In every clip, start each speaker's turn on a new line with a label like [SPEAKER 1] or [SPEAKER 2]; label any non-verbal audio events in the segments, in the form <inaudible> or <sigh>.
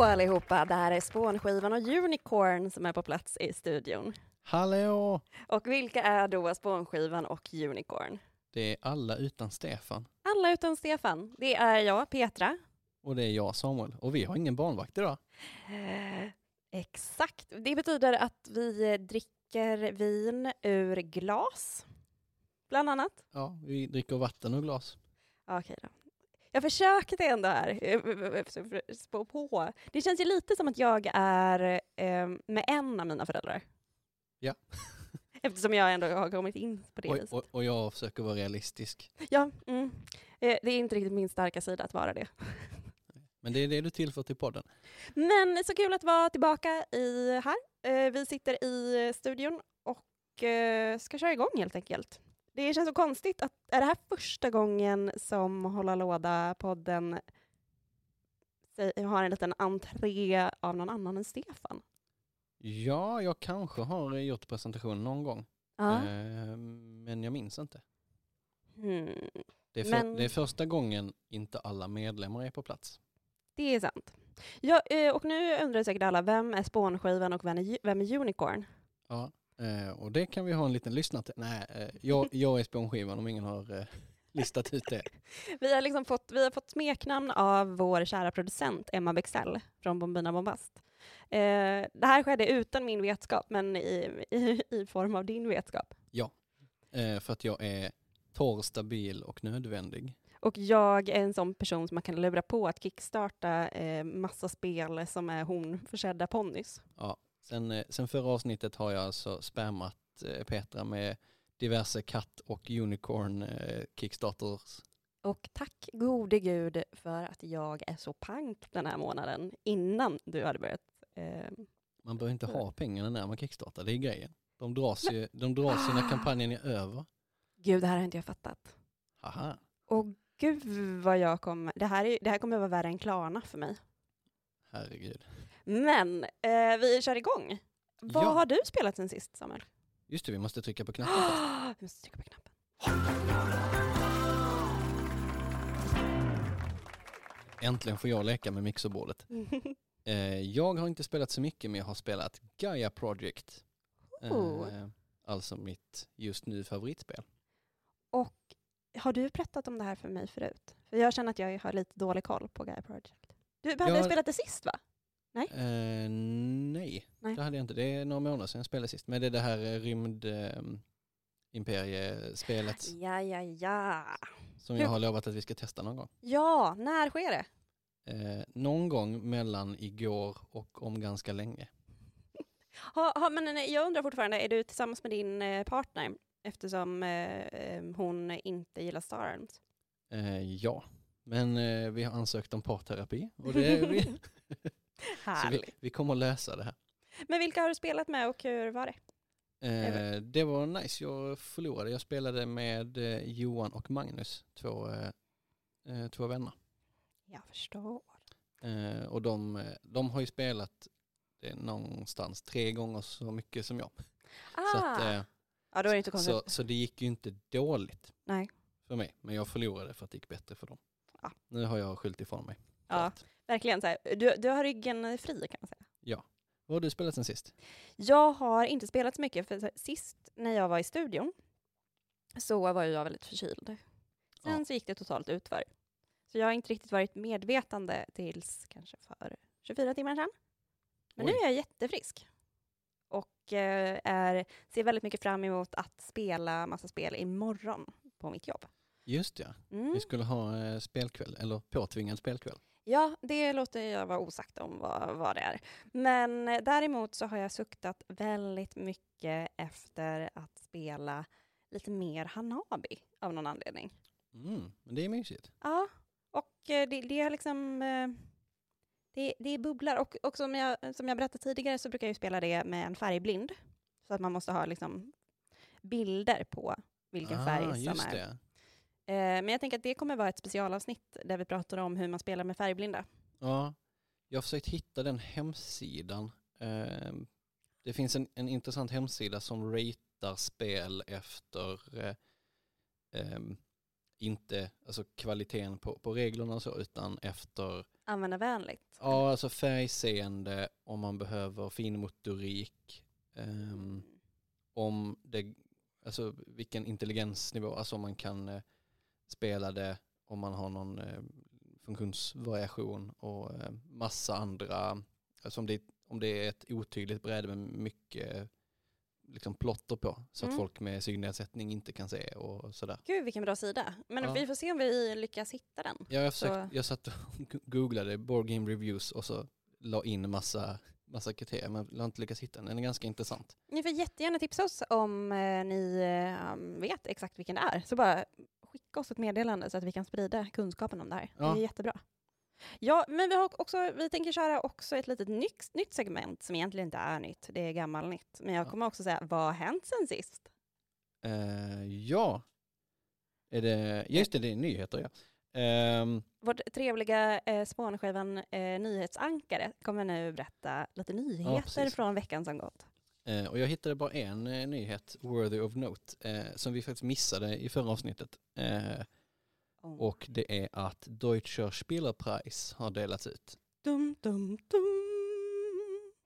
[SPEAKER 1] allihopa! Det här är Spånskivan och Unicorn som är på plats i studion.
[SPEAKER 2] Hallå!
[SPEAKER 1] Och vilka är då Spånskivan och Unicorn?
[SPEAKER 2] Det är alla utan Stefan.
[SPEAKER 1] Alla utan Stefan. Det är jag, Petra.
[SPEAKER 2] Och det är jag, Samuel. Och vi har ingen barnvakt idag.
[SPEAKER 1] Eh, exakt. Det betyder att vi dricker vin ur glas, bland annat.
[SPEAKER 2] Ja, vi dricker vatten och glas.
[SPEAKER 1] Okej då. Jag försökte ändå här eh, spå på. Det känns ju lite som att jag är eh, med en av mina föräldrar.
[SPEAKER 2] Ja. <laughs>
[SPEAKER 1] Eftersom jag ändå har kommit in på det
[SPEAKER 2] Och,
[SPEAKER 1] viset.
[SPEAKER 2] och, och jag försöker vara realistisk.
[SPEAKER 1] Ja, mm. Eh, det är inte riktigt min starka sida att vara det. <laughs>
[SPEAKER 2] Men det är det du tillför till podden.
[SPEAKER 1] Men så kul att vara tillbaka i här. Eh, vi sitter i studion och ska köra igång helt enkelt. Det känns så konstigt att är det här första gången som Hålla Låda-podden har en liten entré av någon annan än Stefan?
[SPEAKER 2] Ja, jag kanske har gjort presentationen någon gång.
[SPEAKER 1] Ja.
[SPEAKER 2] Eh, men jag minns inte.
[SPEAKER 1] Hmm.
[SPEAKER 2] Det är, för,
[SPEAKER 1] Men-
[SPEAKER 2] det är första gången inte alla medlemmar är på plats.
[SPEAKER 1] Det är sant. Ja, eh, och nu undrar säkert alla, vem är spånskivan och vem är, vem är Unicorn?
[SPEAKER 2] Ja, eh, och det kan vi ha en liten lyssna till. Nej, eh, jag, jag är spånskivan om ingen har eh, listat ut det. <laughs>
[SPEAKER 1] Vi har, liksom fått, vi har fått smeknamn av vår kära producent Emma Bexell från Bombina Bombast. Eh, det här skedde utan min vetskap, men i, i, i form av din vetskap.
[SPEAKER 2] Eh, för att jag är torr, stabil och nödvändig.
[SPEAKER 1] Och jag är en sån person som man kan lura på att kickstarta eh, massa spel som är hornförsedda ponnys.
[SPEAKER 2] Ja, sen, eh, sen förra avsnittet har jag alltså spammat eh, Petra med diverse katt och unicorn eh, kickstarters.
[SPEAKER 1] Och tack gode gud för att jag är så pank den här månaden innan du hade börjat. Eh,
[SPEAKER 2] Man behöver inte ha pengarna när man kickstartar, det är grejen. De dras ju, de dras ju när kampanjen är över.
[SPEAKER 1] gud, det här har inte jag fattat.
[SPEAKER 2] Haha.
[SPEAKER 1] Och gud vad jag kommer... Det här, är, det här kommer att vara värre än Klarna för mig.
[SPEAKER 2] Herregud.
[SPEAKER 1] Men eh, vi kör igång. Vad
[SPEAKER 2] Ja.
[SPEAKER 1] har du spelat sen sist, Samuel?
[SPEAKER 2] Just det, vi måste trycka på knappen <gasps>
[SPEAKER 1] vi måste trycka på knappen.
[SPEAKER 2] Äntligen får jag leka med mixerbordet. <laughs> Eh, jag har inte spelat så mycket men jag har spelat Gaia Project.
[SPEAKER 1] Oh.
[SPEAKER 2] Eh, alltså mitt just nu favoritspel.
[SPEAKER 1] Och har du berättat om det här för mig förut? För jag känner att jag har lite dålig koll på Gaia Project. Du hade
[SPEAKER 2] Jag-
[SPEAKER 1] spelat det sist, va?
[SPEAKER 2] Eh, nej,
[SPEAKER 1] Nej.
[SPEAKER 2] det hade jag inte. Det är några månader sedan jag spelade sist. Men det är det här eh, rymd eh, imperiespelet
[SPEAKER 1] Ja, ja, ja.
[SPEAKER 2] som jag har lovat att vi ska testa någon gång.
[SPEAKER 1] Ja, när sker det?
[SPEAKER 2] Eh, någon gång mellan igår och om ganska länge. <laughs>
[SPEAKER 1] Ha, ha, men nej, jag undrar fortfarande, är du tillsammans med din eh, partner? Eftersom eh, eh, hon inte gillar Star Arms.
[SPEAKER 2] Eh, ja, men eh, vi har ansökt om parterapi och det är <laughs> vi. Så vi,
[SPEAKER 1] Härligt.
[SPEAKER 2] vi kommer att lösa det här.
[SPEAKER 1] Men vilka har du spelat med och hur var det?
[SPEAKER 2] Eh, det var nice, jag förlorade. Jag spelade med eh, Johan och Magnus, två, eh, eh, två vänner.
[SPEAKER 1] Jag förstår.
[SPEAKER 2] Eh, och de, eh, de har ju spelat det någonstans tre gånger så mycket som jag.
[SPEAKER 1] Ah,
[SPEAKER 2] Så, att, eh,
[SPEAKER 1] ja, då är det inte konstigt.
[SPEAKER 2] så, så det gick ju inte dåligt
[SPEAKER 1] Nej.
[SPEAKER 2] för mig. Men jag förlorade för att det gick bättre för dem.
[SPEAKER 1] Ja.
[SPEAKER 2] Nu har jag skyllt ifrån mig.
[SPEAKER 1] Ja. Verkligen så här, du, du har ryggen fri kan man säga.
[SPEAKER 2] ja. Vad har du spelat sen sist?
[SPEAKER 1] Jag har inte spelat så mycket, för sist när jag var i studion så var jag väldigt förkyld. Sen
[SPEAKER 2] Ja.
[SPEAKER 1] så gick det totalt utför. Så jag har inte riktigt varit medvetande tills kanske för 24 timmar sedan. Men nu
[SPEAKER 2] Oj.
[SPEAKER 1] är jag jättefrisk. Och eh, är, ser väldigt mycket fram emot att spela massa spel imorgon på mitt jobb.
[SPEAKER 2] Just ja,
[SPEAKER 1] Mm.
[SPEAKER 2] vi skulle ha eh, spelkväll, eller påtvingad spelkväll.
[SPEAKER 1] Ja, det låter jag vara osagt om vad, vad det är. Men eh, däremot så har jag suktat väldigt mycket efter att spela lite mer Hanabi av någon anledning.
[SPEAKER 2] Mm, men det är mysigt.
[SPEAKER 1] Ja, och eh, det, det har liksom... eh, Det, det är bubblar och, och som, jag, som jag berättade tidigare så brukar jag spela det med en färgblind. Så att man måste ha liksom bilder på vilken färg som
[SPEAKER 2] Ah, just
[SPEAKER 1] är.
[SPEAKER 2] det.
[SPEAKER 1] Eh, men jag tänker att det kommer vara ett specialavsnitt där vi pratar om hur man spelar med färgblinda.
[SPEAKER 2] Ja, jag har försökt hitta den hemsidan. Ehm, Det finns en, en intressant hemsida som ratear spel efter eh, ehm, inte alltså kvaliteten på, på reglerna och så utan efter
[SPEAKER 1] Användarvänligt.
[SPEAKER 2] ja, alltså färgseende, om man behöver fin motorik, ehm, om det, alltså vilken intelligensnivå, alltså om man kan spela det, om man har någon eh, funktionsvariation och eh, massa andra, alltså om det, om det är ett otydligt bräde med mycket liksom plotter på, så att
[SPEAKER 1] Mm.
[SPEAKER 2] folk med synnedsättning inte kan se och sådär.
[SPEAKER 1] Gud vilken bra sida. Men
[SPEAKER 2] Ja.
[SPEAKER 1] vi får se om vi lyckas hitta den.
[SPEAKER 2] Ja, jag, försökt,
[SPEAKER 1] Så-
[SPEAKER 2] jag satt och <laughs> googlade board game reviews och så la in massa, massa kriterier men jag har inte lyckats hitta den. Den är ganska intressant.
[SPEAKER 1] Ni får jättegärna tipsa oss om eh, ni eh, vet exakt vilken det är. Så bara skicka oss ett meddelande så att vi kan sprida kunskapen om det här.
[SPEAKER 2] Ja.
[SPEAKER 1] Det är jättebra. Ja, men vi, har också, vi tänker köra också ett litet nytt, nytt segment som egentligen inte är nytt, det är gammal nytt. Men jag
[SPEAKER 2] Ja.
[SPEAKER 1] kommer också säga, vad har hänt sen sist?
[SPEAKER 2] Eh, ja, är det, just det, det är nyheter ja. Ehm,
[SPEAKER 1] Vårt trevliga eh, spånskivan eh, nyhetsankare kommer nu berätta lite nyheter
[SPEAKER 2] precis.
[SPEAKER 1] från veckan som gått.
[SPEAKER 2] Eh, och jag hittade bara en eh, nyhet, worthy of note, eh, som vi faktiskt missade i förra avsnittet.
[SPEAKER 1] Oh.
[SPEAKER 2] och det är att Deutscher Spielerpreis har delats ut.
[SPEAKER 1] Dum, dum, dum.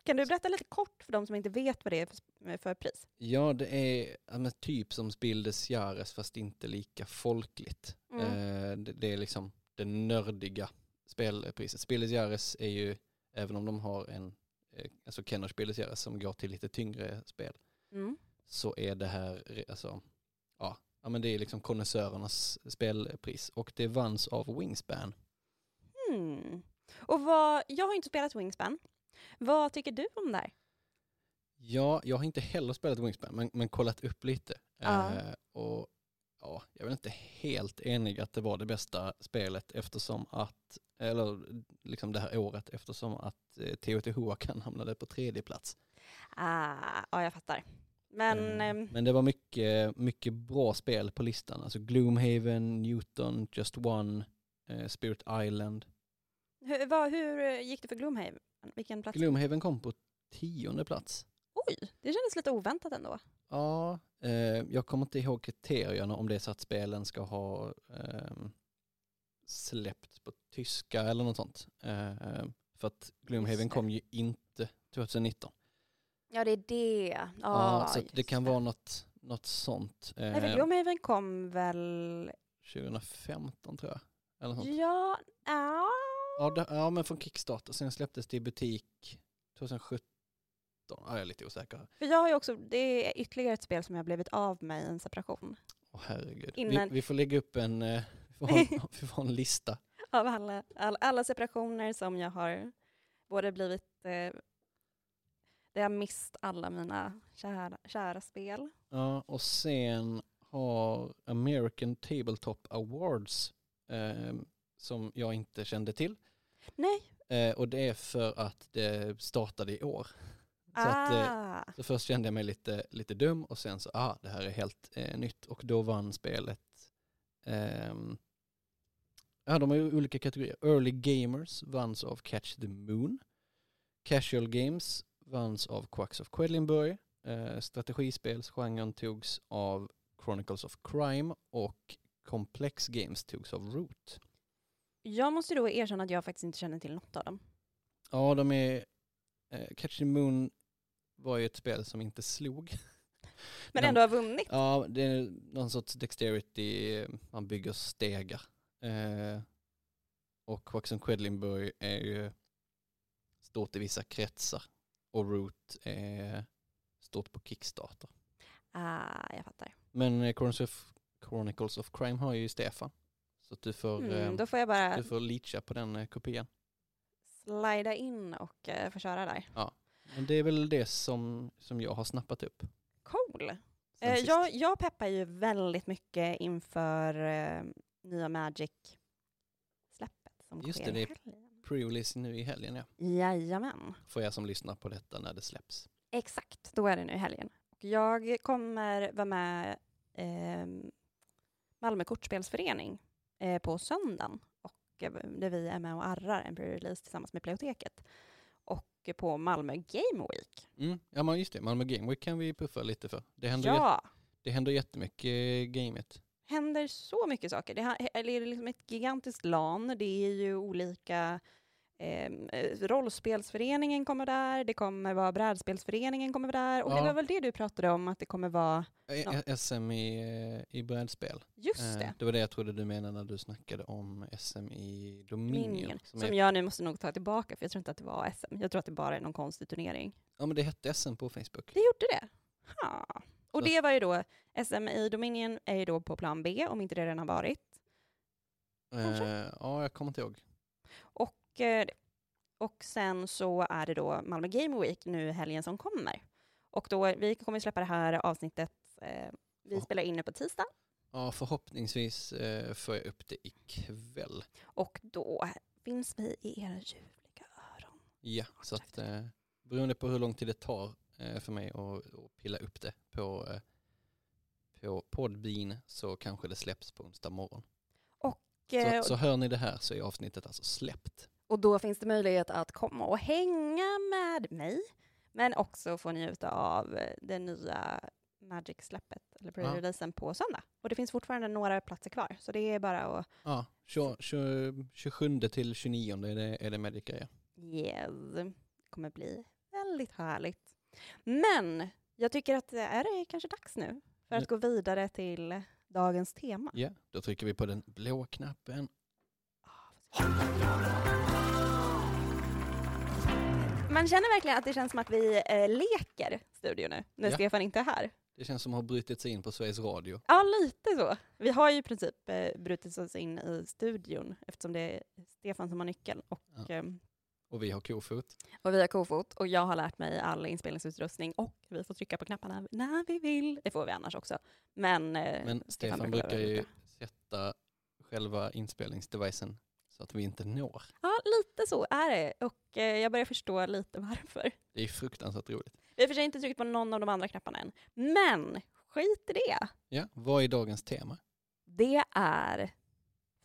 [SPEAKER 1] Kan du berätta lite kort för de som inte vet vad det är för, för pris?
[SPEAKER 2] Ja, det är ja, typ som Spiel des Jahres fast inte lika folkligt.
[SPEAKER 1] Mm.
[SPEAKER 2] Det, det är liksom det nördiga spelpriset. Spiel des Jahres är ju, även om de har en, alltså Kenner Spiel des Jahres som går till lite tyngre spel,
[SPEAKER 1] Mm.
[SPEAKER 2] så är det här, alltså, ja, ja men det är liksom konnässörernas spelpris och det vanns av Wingspan.
[SPEAKER 1] Hmm. Och vad, jag har inte spelat Wingspan. Vad tycker du om det här?
[SPEAKER 2] Ja, jag har inte heller spelat Wingspan men, men kollat upp lite. Eh, och ja, jag är väl inte helt enig att det var det bästa spelet eftersom att, eller liksom det här året eftersom att eh, Teotihuacan <laughs> hamnade på tredje plats.
[SPEAKER 1] Ah, ja, jag fattar. Men ehm,
[SPEAKER 2] men det var mycket, mycket bra spel på listan. Alltså Gloomhaven, Newton, Just One, eh, Spirit Island.
[SPEAKER 1] hur, vad, hur gick det för Gloomhaven? Vilken plats?
[SPEAKER 2] Gloomhaven kom på tionde plats.
[SPEAKER 1] Oj, det kändes lite oväntat ändå.
[SPEAKER 2] Ja, eh, jag kommer inte ihåg kriterierna om det är så att spelen ska ha ehm, släppts på tyska eller något sånt. Eh, för att Gloomhaven
[SPEAKER 1] det.
[SPEAKER 2] kom ju inte 2019.
[SPEAKER 1] Ja, det är det. Ja,
[SPEAKER 2] Ja, så det kan vara något, något sånt.
[SPEAKER 1] Nej, för
[SPEAKER 2] Eh,
[SPEAKER 1] Gloomhaven kom väl...
[SPEAKER 2] 2015 tror jag. Eller sånt.
[SPEAKER 1] Ja, ja.
[SPEAKER 2] Ja, det, ja, men från Kickstarter. Sen släpptes det i butik 2017. Ja, jag är lite osäker.
[SPEAKER 1] För jag har också, det är ytterligare ett spel som jag blivit av med i en separation.
[SPEAKER 2] Åh herregud.
[SPEAKER 1] Innan-
[SPEAKER 2] Vi, vi får lägga upp en, eh, vi får en, <laughs> vi får en lista.
[SPEAKER 1] Av alla, alla, alla separationer som jag har både blivit... Eh, där jag mist alla mina kära, kära spel.
[SPEAKER 2] Ja, och sen har American Tabletop Awards eh, som jag inte kände till.
[SPEAKER 1] Nej.
[SPEAKER 2] Eh, och det är för att det startade i år. Så, att, eh,
[SPEAKER 1] ah.
[SPEAKER 2] så först kände jag mig lite, lite dum och sen så, ah, det här är helt eh, nytt. Och då vann spelet, ehm, ja de har ju olika kategorier. Early Gamers vanns av Catch the Moon. Casual Games vanns av Quacks of Quedlinburg. Eh, strategispelsgenren togs av Chronicles of Crime och Complex Games togs av Root.
[SPEAKER 1] Jag måste då erkänna att jag faktiskt inte känner till något av dem.
[SPEAKER 2] Ja, de är, eh, Catch the Moon var ju ett spel som inte slog. <laughs>
[SPEAKER 1] Men ändå har vunnit.
[SPEAKER 2] Ja, det är någon sorts dexterity, man bygger stegar. Eh, och Quaxon Quedlinburg är ju stort i vissa kretsar. Och Root är stort på Kickstarter.
[SPEAKER 1] Ah, jag fattar.
[SPEAKER 2] Men eh, Chronicles of, Crime har ju Stefan. Så du får,
[SPEAKER 1] Mm,
[SPEAKER 2] eh,
[SPEAKER 1] då får jag bara
[SPEAKER 2] du får leacha på den eh, kopian.
[SPEAKER 1] slida in och eh, få köra där.
[SPEAKER 2] Men det är väl det som, som jag har snappat upp.
[SPEAKER 1] Cool. Eh, jag, jag peppar ju väldigt mycket inför eh, nya Magic-släppet som
[SPEAKER 2] Just
[SPEAKER 1] sker
[SPEAKER 2] det, det är pre-release nu i helgen ja.
[SPEAKER 1] Jajamän.
[SPEAKER 2] För er som lyssnar på detta när det släpps.
[SPEAKER 1] Exakt, då är det nu i helgen. Och jag kommer vara med eh, Malmö kortspelsförening eh, på söndagen. Och, eh, där vi är med och arrar en pre-release tillsammans med Biblioteket. Och på Malmö Game Week.
[SPEAKER 2] Mm. Ja men just det, Malmö Game Week kan vi puffa lite för. Det händer, jät-
[SPEAKER 1] Ja,
[SPEAKER 2] det händer jättemycket gamet.
[SPEAKER 1] händer så mycket saker. Det, är liksom ett gigantiskt LAN. Det är ju olika eh, rollspelsföreningen kommer där, det kommer vara brädspelsföreningen kommer där. Och det
[SPEAKER 2] Ja.
[SPEAKER 1] var väl det du pratade om, att det kommer vara
[SPEAKER 2] Eh,
[SPEAKER 1] Ja.
[SPEAKER 2] SM i, eh, i brädspel.
[SPEAKER 1] just
[SPEAKER 2] Eh,
[SPEAKER 1] det.
[SPEAKER 2] det var det jag trodde du menade när du snackade om SM i Dominion.
[SPEAKER 1] Minion,
[SPEAKER 2] Som
[SPEAKER 1] som
[SPEAKER 2] är,
[SPEAKER 1] jag nu måste nog ta tillbaka, för jag tror inte att det var SM. Jag tror att det bara är någon konstig turnering.
[SPEAKER 2] ja men det hette SM på Facebook.
[SPEAKER 1] Det gjorde det? Ha. Och
[SPEAKER 2] Så-
[SPEAKER 1] det var ju då, SM i Dominion är ju då på plan B, om inte det redan har varit.
[SPEAKER 2] Eh, ja, jag kommer inte ihåg.
[SPEAKER 1] Och, eh, och sen så är det då Malmö Game Week nu helgen som kommer. Och då, vi kommer släppa det här avsnittet, eh, vi
[SPEAKER 2] Ja.
[SPEAKER 1] spelar in det på tisdag,
[SPEAKER 2] Ja, förhoppningsvis eh, får jag upp det ikväll.
[SPEAKER 1] och då finns vi i era ljuvliga öron.
[SPEAKER 2] Ja, så att eh, beroende på hur lång tid det tar eh, för mig att, att pilla upp det på, eh, på Podbean så kanske det släpps på onsdag morgon.
[SPEAKER 1] Eh,
[SPEAKER 2] Så, så hör ni det här så är avsnittet alltså släppt.
[SPEAKER 1] Och då finns det möjlighet att komma och hänga med mig, men också få njuta av eh, det nya Magic-släppet, eller pre-releasen på söndag. Och det finns fortfarande några platser kvar, så det är bara att
[SPEAKER 2] Ja, 20, 20, 27 till 29 är det, är det Medic-grejer.
[SPEAKER 1] yes, det kommer bli väldigt härligt. Men jag tycker att det är kanske dags nu för att gå vidare till dagens tema.
[SPEAKER 2] Ja, då trycker vi på den blå knappen.
[SPEAKER 1] Man känner verkligen att det känns som att vi eh, leker studio nu, när
[SPEAKER 2] Ja.
[SPEAKER 1] Stefan inte är här.
[SPEAKER 2] Det känns som att ha brutit sig in på Sveriges Radio.
[SPEAKER 1] Ja, lite så. Vi har ju i princip eh, brutit oss in i studion eftersom det är Stefan som har nyckeln och,
[SPEAKER 2] Ja.
[SPEAKER 1] ehm,
[SPEAKER 2] Och vi har kofot.
[SPEAKER 1] och vi har kofot och jag har lärt mig all inspelningsutrustning och vi får trycka på knapparna när vi vill. Det får vi annars också. Men, eh,
[SPEAKER 2] Men Stefan
[SPEAKER 1] brukar
[SPEAKER 2] brukar ju sätta själva inspelningsdevicen så att vi inte når.
[SPEAKER 1] Ja, lite så är det och eh, jag börjar förstå lite varför.
[SPEAKER 2] Det är fruktansvärt roligt.
[SPEAKER 1] Vi har för sig inte tryckt på någon av de andra knapparna än. Men skit i det.
[SPEAKER 2] Ja, vad är dagens tema?
[SPEAKER 1] Det är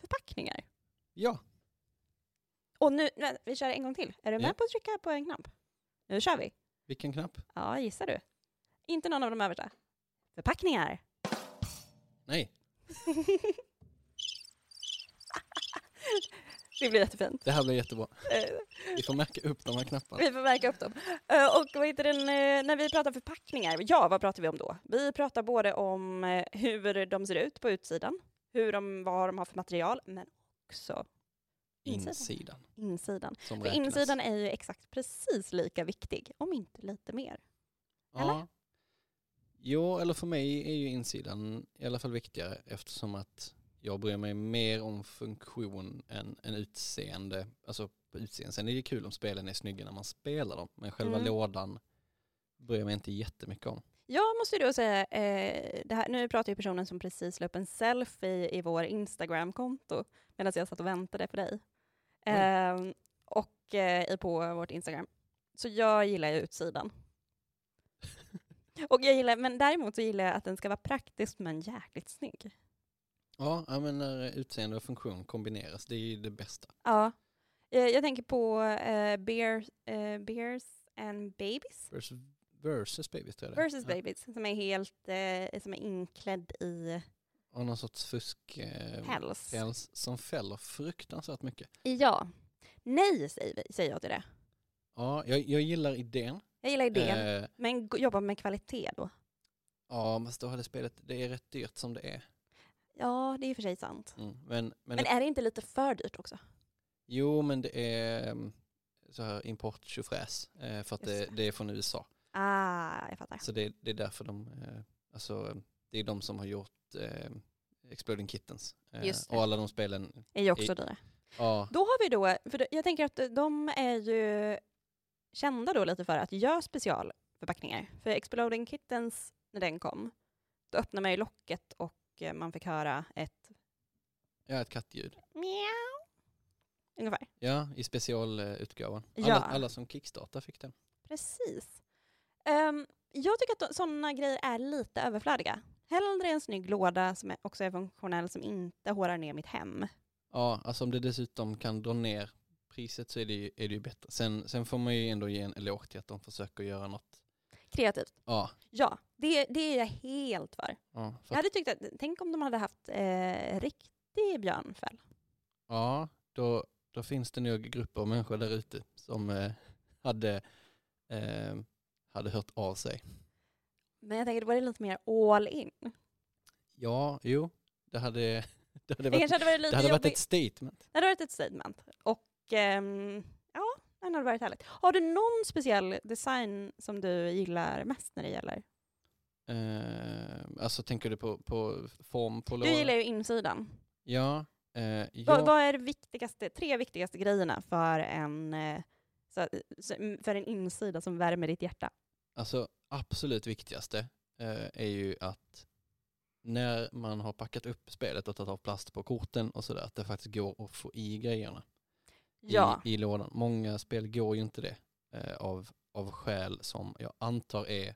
[SPEAKER 1] förpackningar.
[SPEAKER 2] Ja,
[SPEAKER 1] Och nu, vi kör en gång till. Är du med
[SPEAKER 2] Ja.
[SPEAKER 1] på att trycka på en knapp? Nu kör vi.
[SPEAKER 2] vilken knapp?
[SPEAKER 1] Ja, gissar du? Inte någon av de översta. Förpackningar.
[SPEAKER 2] Nej, <laughs>
[SPEAKER 1] det blir jättefint.
[SPEAKER 2] det här blir jättebra.
[SPEAKER 1] Eh,
[SPEAKER 2] Vi får märka upp de här knapparna.
[SPEAKER 1] vi får märka upp dem. Eh, och vad heter den, eh, när vi pratar förpackningar, ja vad pratar vi om då? Vi pratar både om hur de ser ut på utsidan, hur de, vad de har för material, men också insidan.
[SPEAKER 2] Insidan.
[SPEAKER 1] insidan. För insidan är ju exakt precis lika viktig, om inte lite mer. eller?
[SPEAKER 2] Ja. Jo, eller för mig är ju insidan i alla fall viktigare eftersom att jag bryr mig mer om funktion än, än utseende. Alltså utseende. Sen är det kul om spelen är snygga när man spelar dem. Men själva
[SPEAKER 1] Mm.
[SPEAKER 2] lådan bryr jag mig inte jättemycket om.
[SPEAKER 1] Jag måste då säga, eh, det här, nu pratar ju personen som precis la upp en selfie i vår Instagram-konto medan jag satt och väntade på dig. Eh, och eh, på vårt Instagram. Så jag gillar ju utsidan. <laughs> och jag gillar, men däremot så gillar jag att den ska vara praktisk men jäkligt snygg.
[SPEAKER 2] Ja, men när utseende och funktion kombineras, det är ju det bästa.
[SPEAKER 1] Ja. Eh, jag tänker på eh, Bears, eh, Bears and Babies.
[SPEAKER 2] Versus, versus babies tror jag det.
[SPEAKER 1] Versus
[SPEAKER 2] ja.
[SPEAKER 1] Babies, som är helt eh, som är inklädd i
[SPEAKER 2] Och någon sorts fusk eh,
[SPEAKER 1] päls.
[SPEAKER 2] päls som fäller fruktansvärt mycket.
[SPEAKER 1] Ja. Nej, säger, säger jag till det.
[SPEAKER 2] Ja, jag, jag gillar idén.
[SPEAKER 1] Jag gillar idén, men jobba med kvalitet då.
[SPEAKER 2] ja, men då hade spelet, det är rätt dyrt som det är.
[SPEAKER 1] Ja, det är i och för sig sant.
[SPEAKER 2] Mm. Men, men,
[SPEAKER 1] Men är det inte lite för dyrt också?
[SPEAKER 2] jo, men det är mm, så här import tjofräs eh, för att det,
[SPEAKER 1] det.
[SPEAKER 2] är från USA.
[SPEAKER 1] Ah, jag fattar.
[SPEAKER 2] Så det, det är därför de, eh, alltså det är de som har gjort eh, Exploding Kittens. Eh, och alla de spelen,
[SPEAKER 1] är ju också dyra.
[SPEAKER 2] ja,
[SPEAKER 1] Då har vi då, för jag tänker att de är ju kända då lite för att göra specialförpackningar. För Exploding Kittens, när den kom, då öppnade man ju locket och eh, man fick höra ett
[SPEAKER 2] ja ett kattljud.
[SPEAKER 1] miau. ungefär.
[SPEAKER 2] Ja, i specialutgåvan.
[SPEAKER 1] Ja.
[SPEAKER 2] Alla, alla som kickstartar fick den.
[SPEAKER 1] Precis. Ehm, jag tycker att sådana grejer är lite överflödiga. Hellre en snygg låda som också är funktionell som inte hårar ner mitt hem.
[SPEAKER 2] Ja, alltså om det dessutom kan dra ner priset så är det ju, är det ju bättre. Sen, sen får man ju ändå ge en eloge till att de försöker göra något.
[SPEAKER 1] Kreativt.
[SPEAKER 2] Ja,
[SPEAKER 1] Ja, det, det är jag helt för.
[SPEAKER 2] ja, för
[SPEAKER 1] Jag hade tyckt att, tänk om de hade haft eh, riktig björnfäll.
[SPEAKER 2] ja då, då finns det nog grupper av människor där ute som eh, hade, eh, hade hört av sig.
[SPEAKER 1] Men jag tänker, då var det lite mer all in.
[SPEAKER 2] Ja, jo, det hade, det hade varit,
[SPEAKER 1] hade varit lite
[SPEAKER 2] det hade varit ett statement.
[SPEAKER 1] Det hade varit ett statement. Och ehm, det hade varit härligt. Har du någon speciell design som du gillar mest när det gäller?
[SPEAKER 2] Eh, alltså tänker du på, på form på
[SPEAKER 1] Du gillar ju insidan.
[SPEAKER 2] Ja, eh,
[SPEAKER 1] Vad,
[SPEAKER 2] jag,
[SPEAKER 1] vad är det viktigaste, tre viktigaste grejerna för en, eh, så, för en insida som värmer ditt hjärta?
[SPEAKER 2] alltså absolut viktigaste eh, är ju att när man har packat upp spelet och tagit av plast på korten och sådär, att det faktiskt går att få i grejerna
[SPEAKER 1] Ja,
[SPEAKER 2] i, i lådan. Många spel går ju inte det eh, av, av skäl som jag antar är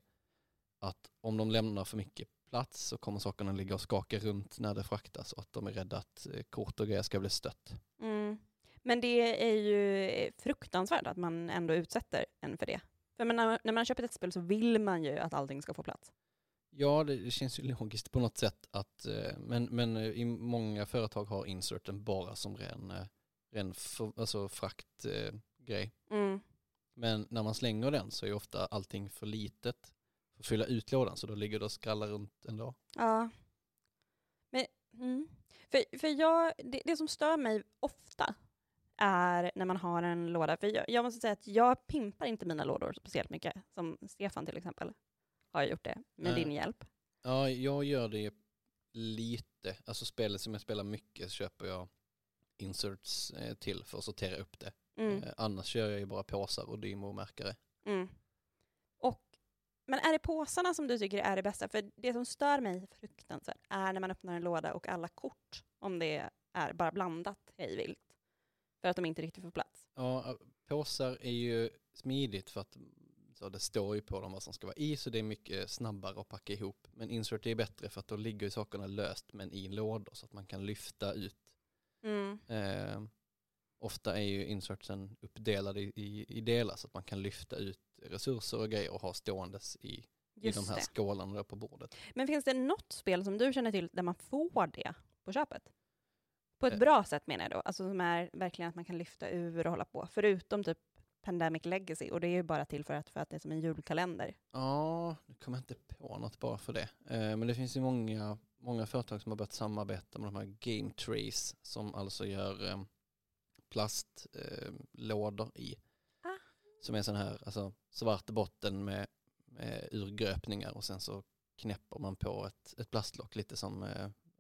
[SPEAKER 2] att om de lämnar för mycket plats så kommer sakerna ligga och skaka runt när det fraktas och att de är rädda att eh, kort och grejer ska bli stött.
[SPEAKER 1] mm. men det är ju fruktansvärt att man ändå utsätter en för det. För när, när man köper ett spel så vill man ju att allting ska få plats.
[SPEAKER 2] Ja, det, det känns ju logiskt på något sätt att, eh, men, men eh, i många företag har inserten bara som ren, ren för, alltså fraktgrej. Eh.
[SPEAKER 1] Mm.
[SPEAKER 2] men när man slänger den så är ofta allting för litet för att fylla ut lådan så då ligger det och skrallar runt ändå.
[SPEAKER 1] Ja. Men, mm. För, för jag, det, det som stör mig ofta är när man har en låda. För jag, jag måste säga att jag pimpar inte mina lådor speciellt mycket, som Stefan till exempel har gjort det med
[SPEAKER 2] Nej.
[SPEAKER 1] din hjälp.
[SPEAKER 2] Ja, jag gör det lite. Alltså spelet som jag spelar mycket köper jag inserts eh, till för att sortera upp det.
[SPEAKER 1] Mm.
[SPEAKER 2] Eh, annars kör jag ju bara påsar och Dymo-märkare.
[SPEAKER 1] Mm. Och, men är det påsarna som du tycker är det bästa? För det som stör mig fruktansvärt är när man öppnar en låda och alla kort, om det är bara blandat hej vilt, för att de inte riktigt får plats.
[SPEAKER 2] Ja, eh, påsar är ju smidigt för att så det står ju på dem vad som ska vara i så det är mycket snabbare att packa ihop. Men insert är bättre för att då ligger ju sakerna löst men i lådor så att man kan lyfta ut.
[SPEAKER 1] Mm.
[SPEAKER 2] Eh, ofta är ju insertsen uppdelade i, i, i delar så att man kan lyfta ut resurser och grejer och ha ståendes i, i de här
[SPEAKER 1] det.
[SPEAKER 2] skålarna där på bordet.
[SPEAKER 1] Men finns det något spel som du känner till där man får det på köpet? På ett
[SPEAKER 2] Eh.
[SPEAKER 1] bra sätt menar jag då, alltså som är verkligen att man kan lyfta ur och hålla på, förutom typ Pandemic Legacy, och det är ju bara till för att, för att det är som en julkalender.
[SPEAKER 2] Ja, nu kommer jag inte på något bara för det. Eh, men det finns ju många, många företag som har börjat samarbeta med de här Game Trays som alltså gör eh, plastlådor eh, i.
[SPEAKER 1] Ah.
[SPEAKER 2] Som är sån här alltså, svart botten med, med urgröpningar och sen så knäpper man på ett, ett plastlock lite som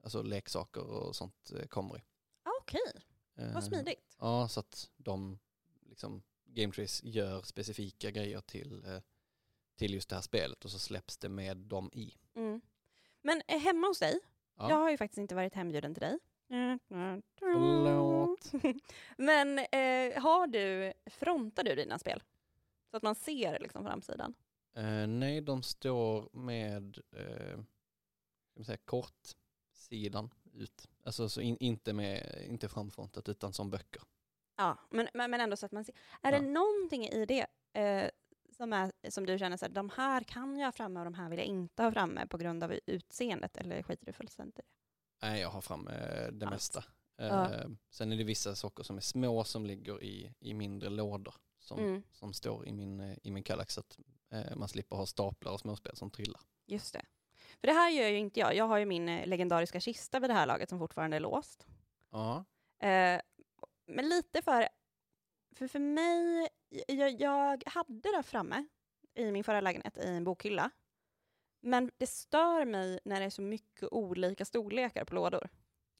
[SPEAKER 2] alltså leksaker och sånt kommer i.
[SPEAKER 1] Ah, Okej,
[SPEAKER 2] Eh,
[SPEAKER 1] vad smidigt.
[SPEAKER 2] Ja, så att de liksom, Game Trays gör specifika grejer till, eh, till just det här spelet och så släpps det med dem i.
[SPEAKER 1] Mm. Men eh, hemma hos dig,
[SPEAKER 2] Ja.
[SPEAKER 1] jag har ju faktiskt inte varit hembjuden till dig.
[SPEAKER 2] Förlåt. <laughs>
[SPEAKER 1] Men eh, har du, frontar du dina spel? Så att man ser liksom framsidan?
[SPEAKER 2] Eh, nej, de står med eh, ska säga, kortsidan ut. Alltså så in, inte, med, inte framfrontat utan som böcker.
[SPEAKER 1] Ja, men, men ändå så att man ser. Är
[SPEAKER 2] Ja.
[SPEAKER 1] det någonting i det eh, som, är, som du känner så här, de här kan jag ha framme och de här vill jag inte ha framme på grund av utseendet, eller skiter du fullständigt i det?
[SPEAKER 2] Nej, jag har fram eh, det
[SPEAKER 1] Allt.
[SPEAKER 2] mesta. Eh,
[SPEAKER 1] Ja.
[SPEAKER 2] Sen är det vissa saker som är små som ligger i, i mindre lådor som,
[SPEAKER 1] Mm,
[SPEAKER 2] som står i min, eh, i min Kallax så att eh, man slipper ha staplar och småspel som trillar.
[SPEAKER 1] just det. För det här gör ju inte jag. Jag har ju min eh, legendariska kista vid det här laget som fortfarande är låst.
[SPEAKER 2] Ja,
[SPEAKER 1] Eh, men lite för, för för mig, jag, jag hade det framme i min förra lägenhet i en bokhylla. Men det stör mig när det är så mycket olika storlekar på lådor.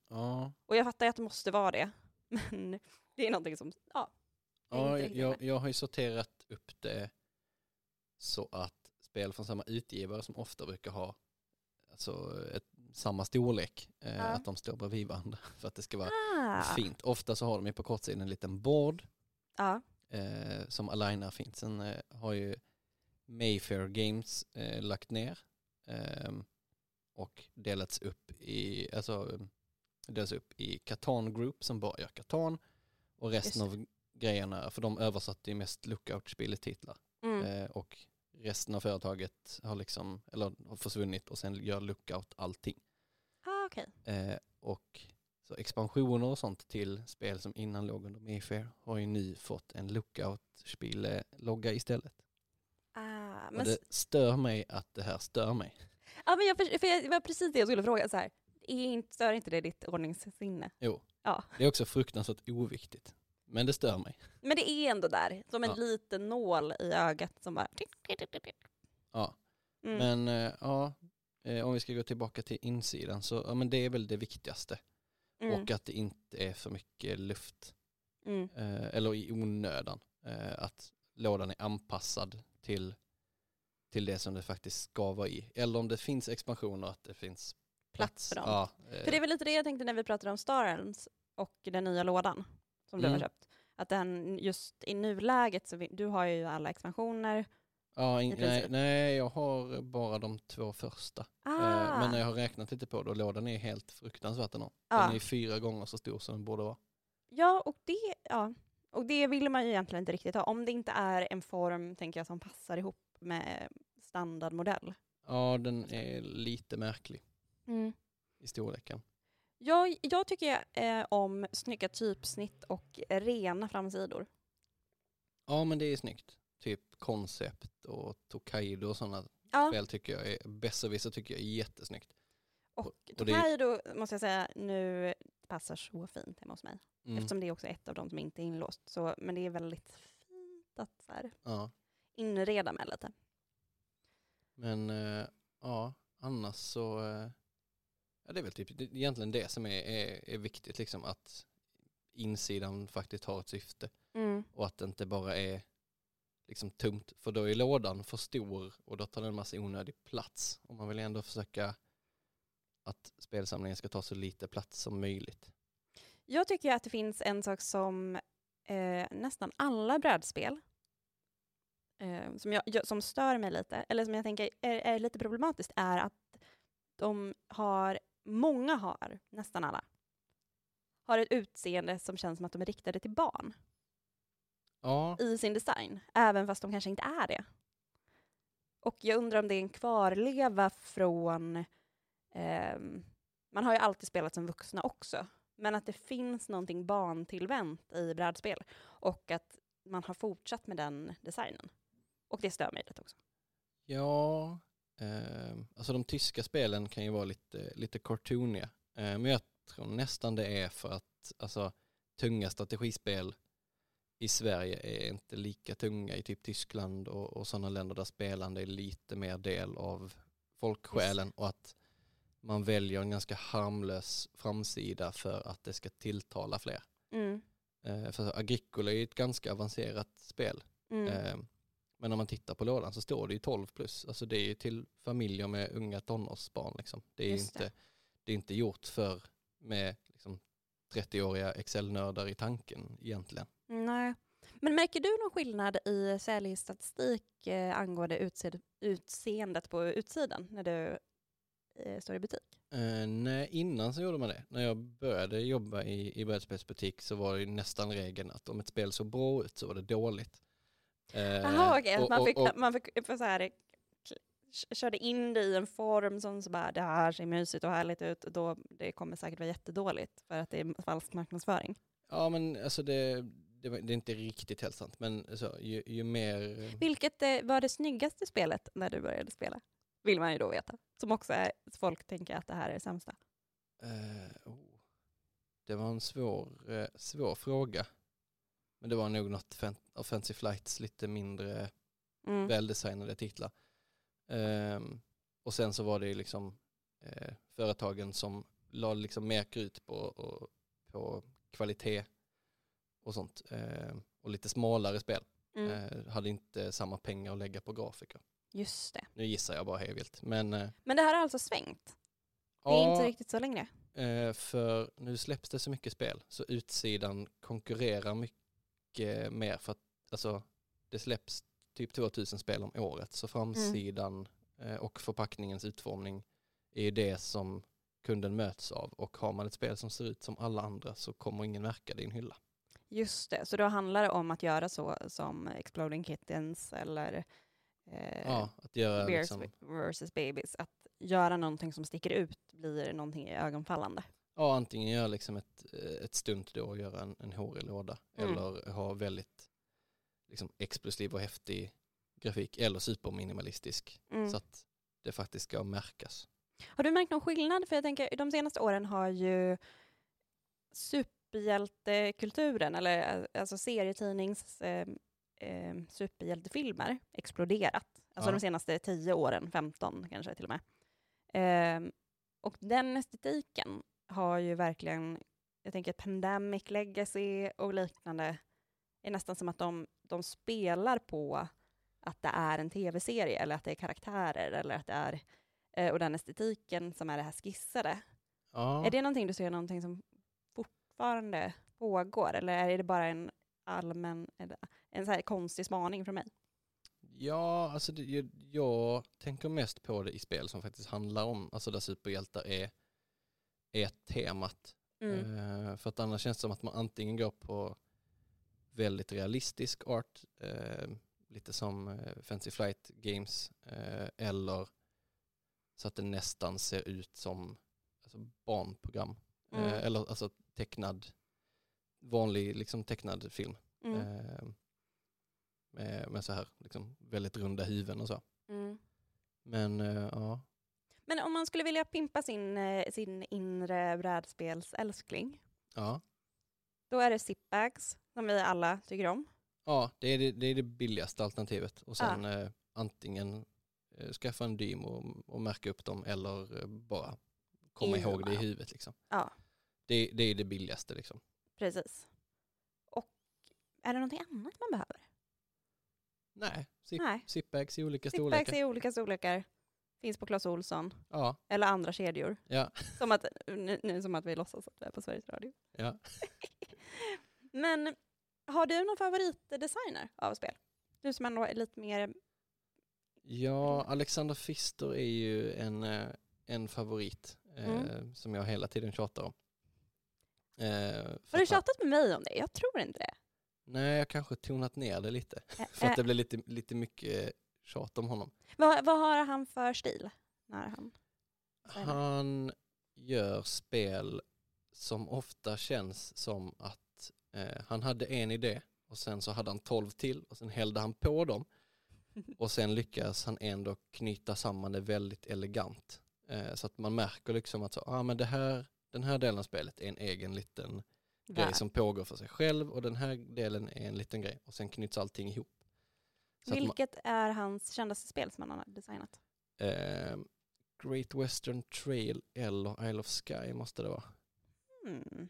[SPEAKER 2] ja.
[SPEAKER 1] Och jag fattar att det måste vara det. <laughs> Men det är någonting som, ja.
[SPEAKER 2] Ja jag, jag har ju sorterat upp det så att spel från samma utgivare som ofta brukar ha alltså ett samma storlek, eh,
[SPEAKER 1] Ja.
[SPEAKER 2] att de står bredvid varandra <laughs> för att det ska vara
[SPEAKER 1] Ah.
[SPEAKER 2] fint. Ofta så har de ju på kortsidan en liten board
[SPEAKER 1] Ja.
[SPEAKER 2] eh, som alignar fint. Sen eh, har ju Mayfair Games eh, lagt ner ehm, och delats upp i, alltså, delats upp i Catan Group som bara gör Catan och resten
[SPEAKER 1] Just
[SPEAKER 2] av grejerna, för de översatte ju mest Lookout-speltitlar
[SPEAKER 1] Mm.
[SPEAKER 2] eh, och resten av företaget har liksom, eller har försvunnit och sen gör Lookout allting.
[SPEAKER 1] Ah, okej.
[SPEAKER 2] Eh, och så expansioner och sånt till spel som innan låg under Mayfair har ju nu fått en Lookout-spel-logga istället.
[SPEAKER 1] Ah,
[SPEAKER 2] Och
[SPEAKER 1] men,
[SPEAKER 2] det
[SPEAKER 1] s-
[SPEAKER 2] stör mig att det här stör mig.
[SPEAKER 1] ja, men jag, för, för jag, det var precis det jag skulle fråga. Så här. Inte, stör inte det ditt ordningssinne?
[SPEAKER 2] Jo,
[SPEAKER 1] Ja.
[SPEAKER 2] det är också fruktansvärt oviktigt. Men det stör mig.
[SPEAKER 1] Men det är ändå där, som en
[SPEAKER 2] Ja.
[SPEAKER 1] liten nål i ögat som bara...
[SPEAKER 2] Ja.
[SPEAKER 1] Mm.
[SPEAKER 2] Men eh, ja, eh, om vi ska gå tillbaka till insidan så ja, men det är väl det viktigaste.
[SPEAKER 1] mm.
[SPEAKER 2] Och att det inte är för mycket luft.
[SPEAKER 1] Mm.
[SPEAKER 2] eh, eller i onödan. Eh, att lådan är anpassad till, till det som det faktiskt ska vara i. Eller om det finns expansioner att det finns
[SPEAKER 1] Plats för dem.
[SPEAKER 2] Ja, eh,
[SPEAKER 1] För det är väl lite det jag tänkte när vi pratade om Star Realms och den nya lådan som du har
[SPEAKER 2] Mm.
[SPEAKER 1] köpt. Att den just i nuläget, så vi, du har ju alla expansioner.
[SPEAKER 2] Ja, in, nej, nej, jag har bara de två första. Eh,
[SPEAKER 1] Ah,
[SPEAKER 2] men när jag har räknat lite på det och lådan är helt fruktansvärt enorm. Den är fyra gånger så stor som den borde vara.
[SPEAKER 1] ja, och det, ja, och det vill man ju egentligen inte riktigt ha. Om det inte är en form, tänker jag, som passar ihop med standardmodell.
[SPEAKER 2] Ja, den är lite märklig i storleken.
[SPEAKER 1] Jag, jag tycker eh, om snygga typsnitt och rena framsidor.
[SPEAKER 2] Ja, men det är snyggt. Typ koncept och Tokaido och sådana
[SPEAKER 1] Ja,
[SPEAKER 2] spel tycker jag är, Besserwisser tycker jag är jättesnyggt.
[SPEAKER 1] och
[SPEAKER 2] och det-
[SPEAKER 1] Tokaido måste jag säga nu passar så fint hemma hos mig.
[SPEAKER 2] Mm.
[SPEAKER 1] Eftersom det är också ett av de som inte är inlåst. Så, men det är väldigt fint att så här,
[SPEAKER 2] Ja.
[SPEAKER 1] inreda med lite.
[SPEAKER 2] Men eh, ja, annars så, eh, ja det är väl typ det, är egentligen det som är, är, är viktigt liksom att insidan faktiskt har ett syfte
[SPEAKER 1] Mm.
[SPEAKER 2] och att det inte bara är liksom tomt för då är lådan för stor och då tar den en massa onödig plats och man vill ändå försöka att spelsamlingen ska ta så lite plats som möjligt.
[SPEAKER 1] Jag tycker att det finns en sak som eh, nästan alla brädspel eh, som, jag, som stör mig lite, eller som jag tänker är, är lite problematiskt, är att de har, många har, nästan alla, har ett utseende som känns som att de är riktade till barn
[SPEAKER 2] Ja,
[SPEAKER 1] i sin design, även fast de kanske inte är det. Och jag undrar om det är en kvarleva från, ehm, man har ju alltid spelat som vuxna också, men att det finns någonting barntillvänt i brädspel och att man har fortsatt med den designen. Och det stör mig lite också.
[SPEAKER 2] Ja, eh, alltså de tyska spelen kan ju vara lite, lite cartooniga. Eh, men jag tror nästan det är för att alltså, tunga strategispel i Sverige är inte lika tunga i typ Tyskland och, och sådana länder där spelande är lite mer del av folksjälen och att man väljer en ganska harmlös framsida för att det ska tilltala fler.
[SPEAKER 1] Mm.
[SPEAKER 2] Eh, för Agricola är ett ganska avancerat spel.
[SPEAKER 1] Mm.
[SPEAKER 2] Eh, Men när man tittar på lådan så står det ju 12 plus. Alltså det är ju till familjer med unga tonårsbarn. Liksom. Det, är ju
[SPEAKER 1] Just det.
[SPEAKER 2] inte, det är inte gjort för med liksom, 30-åriga Excel-nördar i tanken egentligen.
[SPEAKER 1] Nej. Men märker du någon skillnad i säljstatistik eh, angående utseende, utseendet på utsidan när du eh, står i butik?
[SPEAKER 2] Eh, nej, innan så gjorde man det. När jag började jobba i, i brädspelsbutik så var det ju nästan regeln att om ett spel såg bra ut så var det dåligt. Eh,
[SPEAKER 1] Jaha, okej.
[SPEAKER 2] och-
[SPEAKER 1] Man
[SPEAKER 2] och-
[SPEAKER 1] fick,
[SPEAKER 2] och-
[SPEAKER 1] man fick så här, körde in det i en form som så bara, det här ser mysigt och härligt ut, och då det kommer säkert vara jättedåligt för att det är falsk marknadsföring.
[SPEAKER 2] Ja men alltså det, det, var- det är inte riktigt helt sant. Men alltså, ju, ju mer...
[SPEAKER 1] Vilket eh, var det snyggaste spelet när du började spela? Vill man ju då veta. Som också är, folk tänker att det här är det sämsta.
[SPEAKER 2] Eh, oh. Det var en svår, eh, svår fråga. Men det var nog något fan- Offensive Flights lite mindre
[SPEAKER 1] Mm.
[SPEAKER 2] väldesignade titlar. Ehm, och sen så var det liksom eh, företagen som la liksom mer krut på, och, på kvalitet och sånt. Ehm, och lite smalare spel.
[SPEAKER 1] Mm.
[SPEAKER 2] Eh, hade inte samma pengar att lägga på grafiker.
[SPEAKER 1] Just det.
[SPEAKER 2] Nu gissar jag bara hej vilt. Men eh,
[SPEAKER 1] Men det här har alltså svängt? Det är inte riktigt så längre.
[SPEAKER 2] eh, för nu släpps det så mycket spel så utsidan konkurrerar mycket mer för att alltså, det släpps typ 2000 spel om året så framsidan eh, och förpackningens utformning är det som kunden möts av och har man ett spel som ser ut som alla andra så kommer ingen märka din hylla.
[SPEAKER 1] Just det, så då handlar det om att göra så som Exploding Kittens eller eh,
[SPEAKER 2] Ja, att göra
[SPEAKER 1] Bears
[SPEAKER 2] liksom,
[SPEAKER 1] vs Babies. Att göra någonting som sticker ut blir någonting ögonfallande.
[SPEAKER 2] ja, antingen göra liksom ett, eh, ett stunt då och göra en, en hårig låda
[SPEAKER 1] Mm.
[SPEAKER 2] eller ha väldigt liksom, explosiv och häftig grafik eller superminimalistisk
[SPEAKER 1] Mm.
[SPEAKER 2] så att det faktiskt ska märkas.
[SPEAKER 1] Har du märkt någon skillnad? För jag tänker, de senaste åren har ju superhjältekulturen, eller eh, alltså serietidnings eh, eh, superhjältefilmer exploderat. Alltså
[SPEAKER 2] Ja.
[SPEAKER 1] de senaste 10 åren, 15 kanske till och med. Eh, och den estetiken har ju verkligen, jag tänker Pandemic Legacy och liknande, är nästan som att de, de spelar på att det är en tv-serie eller att det är karaktärer eller att det är eh, och den estetiken som är det här skissade.
[SPEAKER 2] Ja.
[SPEAKER 1] Är det någonting du ser någonting som fortfarande pågår eller är det bara en allmän, en så här konstig spaning från mig?
[SPEAKER 2] Ja, alltså det, jag, jag tänker mest på det i spel som faktiskt handlar om, alltså där superhjältar är, är temat.
[SPEAKER 1] Mm.
[SPEAKER 2] Eh, för att annars känns det som att man antingen går på väldigt realistisk art, eh, lite som eh, Fancy Flight Games, eller så att det nästan ser ut som alltså, barnprogram.
[SPEAKER 1] Mm.
[SPEAKER 2] Eller alltså tecknad, vanlig liksom tecknad film.
[SPEAKER 1] Mm.
[SPEAKER 2] Eh, med, med så här liksom väldigt runda huvuden och så.
[SPEAKER 1] Mm.
[SPEAKER 2] Men eh, ja,
[SPEAKER 1] Men om man skulle vilja pimpa sin, eh, sin inre brädspelsälskling,
[SPEAKER 2] ja.
[SPEAKER 1] då är det zipbags, som vi alla tycker om.
[SPEAKER 2] ja det, är det, det är det billigaste alternativet. Och sen eh, antingen eh, skaffa en dym och, och märka upp dem eller eh, bara komma ihåg det i huvudet. Liksom.
[SPEAKER 1] Ja,
[SPEAKER 2] Det, det är det billigaste. Liksom.
[SPEAKER 1] precis. Och är det någonting annat man behöver?
[SPEAKER 2] Nej, zip,
[SPEAKER 1] Nej.
[SPEAKER 2] zipbags i olika
[SPEAKER 1] Zipbags
[SPEAKER 2] storlekar.
[SPEAKER 1] i olika storlekar, finns på Clas Ohlson,
[SPEAKER 2] Ja,
[SPEAKER 1] eller andra kedjor.
[SPEAKER 2] ja,
[SPEAKER 1] Som att, nu, nu som att vi låtsas att vi är på Sveriges Radio.
[SPEAKER 2] ja. <laughs>
[SPEAKER 1] Men har du någon favoritdesigner av spel? Du som ändå är lite mer...
[SPEAKER 2] ja, Alexander Pfister är ju en, eh, en favorit eh,
[SPEAKER 1] Mm.
[SPEAKER 2] som jag hela tiden tjatar om. Eh,
[SPEAKER 1] Har du tjatat med mig om det? Jag tror inte det.
[SPEAKER 2] Nej, jag kanske tonat ner det lite. <laughs> För att det blir lite, lite mycket tjat om honom.
[SPEAKER 1] vad, vad har han för stil? När han...
[SPEAKER 2] Han gör spel som ofta känns som att eh, han hade en idé och sen så hade han tolv till och sen hällde han på dem <laughs> och sen lyckas han ändå knyta samman det väldigt elegant. Eh, så att man märker liksom att så, ah, men det här, den här delen av spelet är en egen liten grej
[SPEAKER 1] Värld.
[SPEAKER 2] som pågår för sig själv och den här delen är en liten grej och sen knyts allting ihop. Så att man-
[SPEAKER 1] Vilket är hans kändaste spel som han har designat?
[SPEAKER 2] Eh, Great Western Trail eller Isle of Sky måste det vara.
[SPEAKER 1] Mm.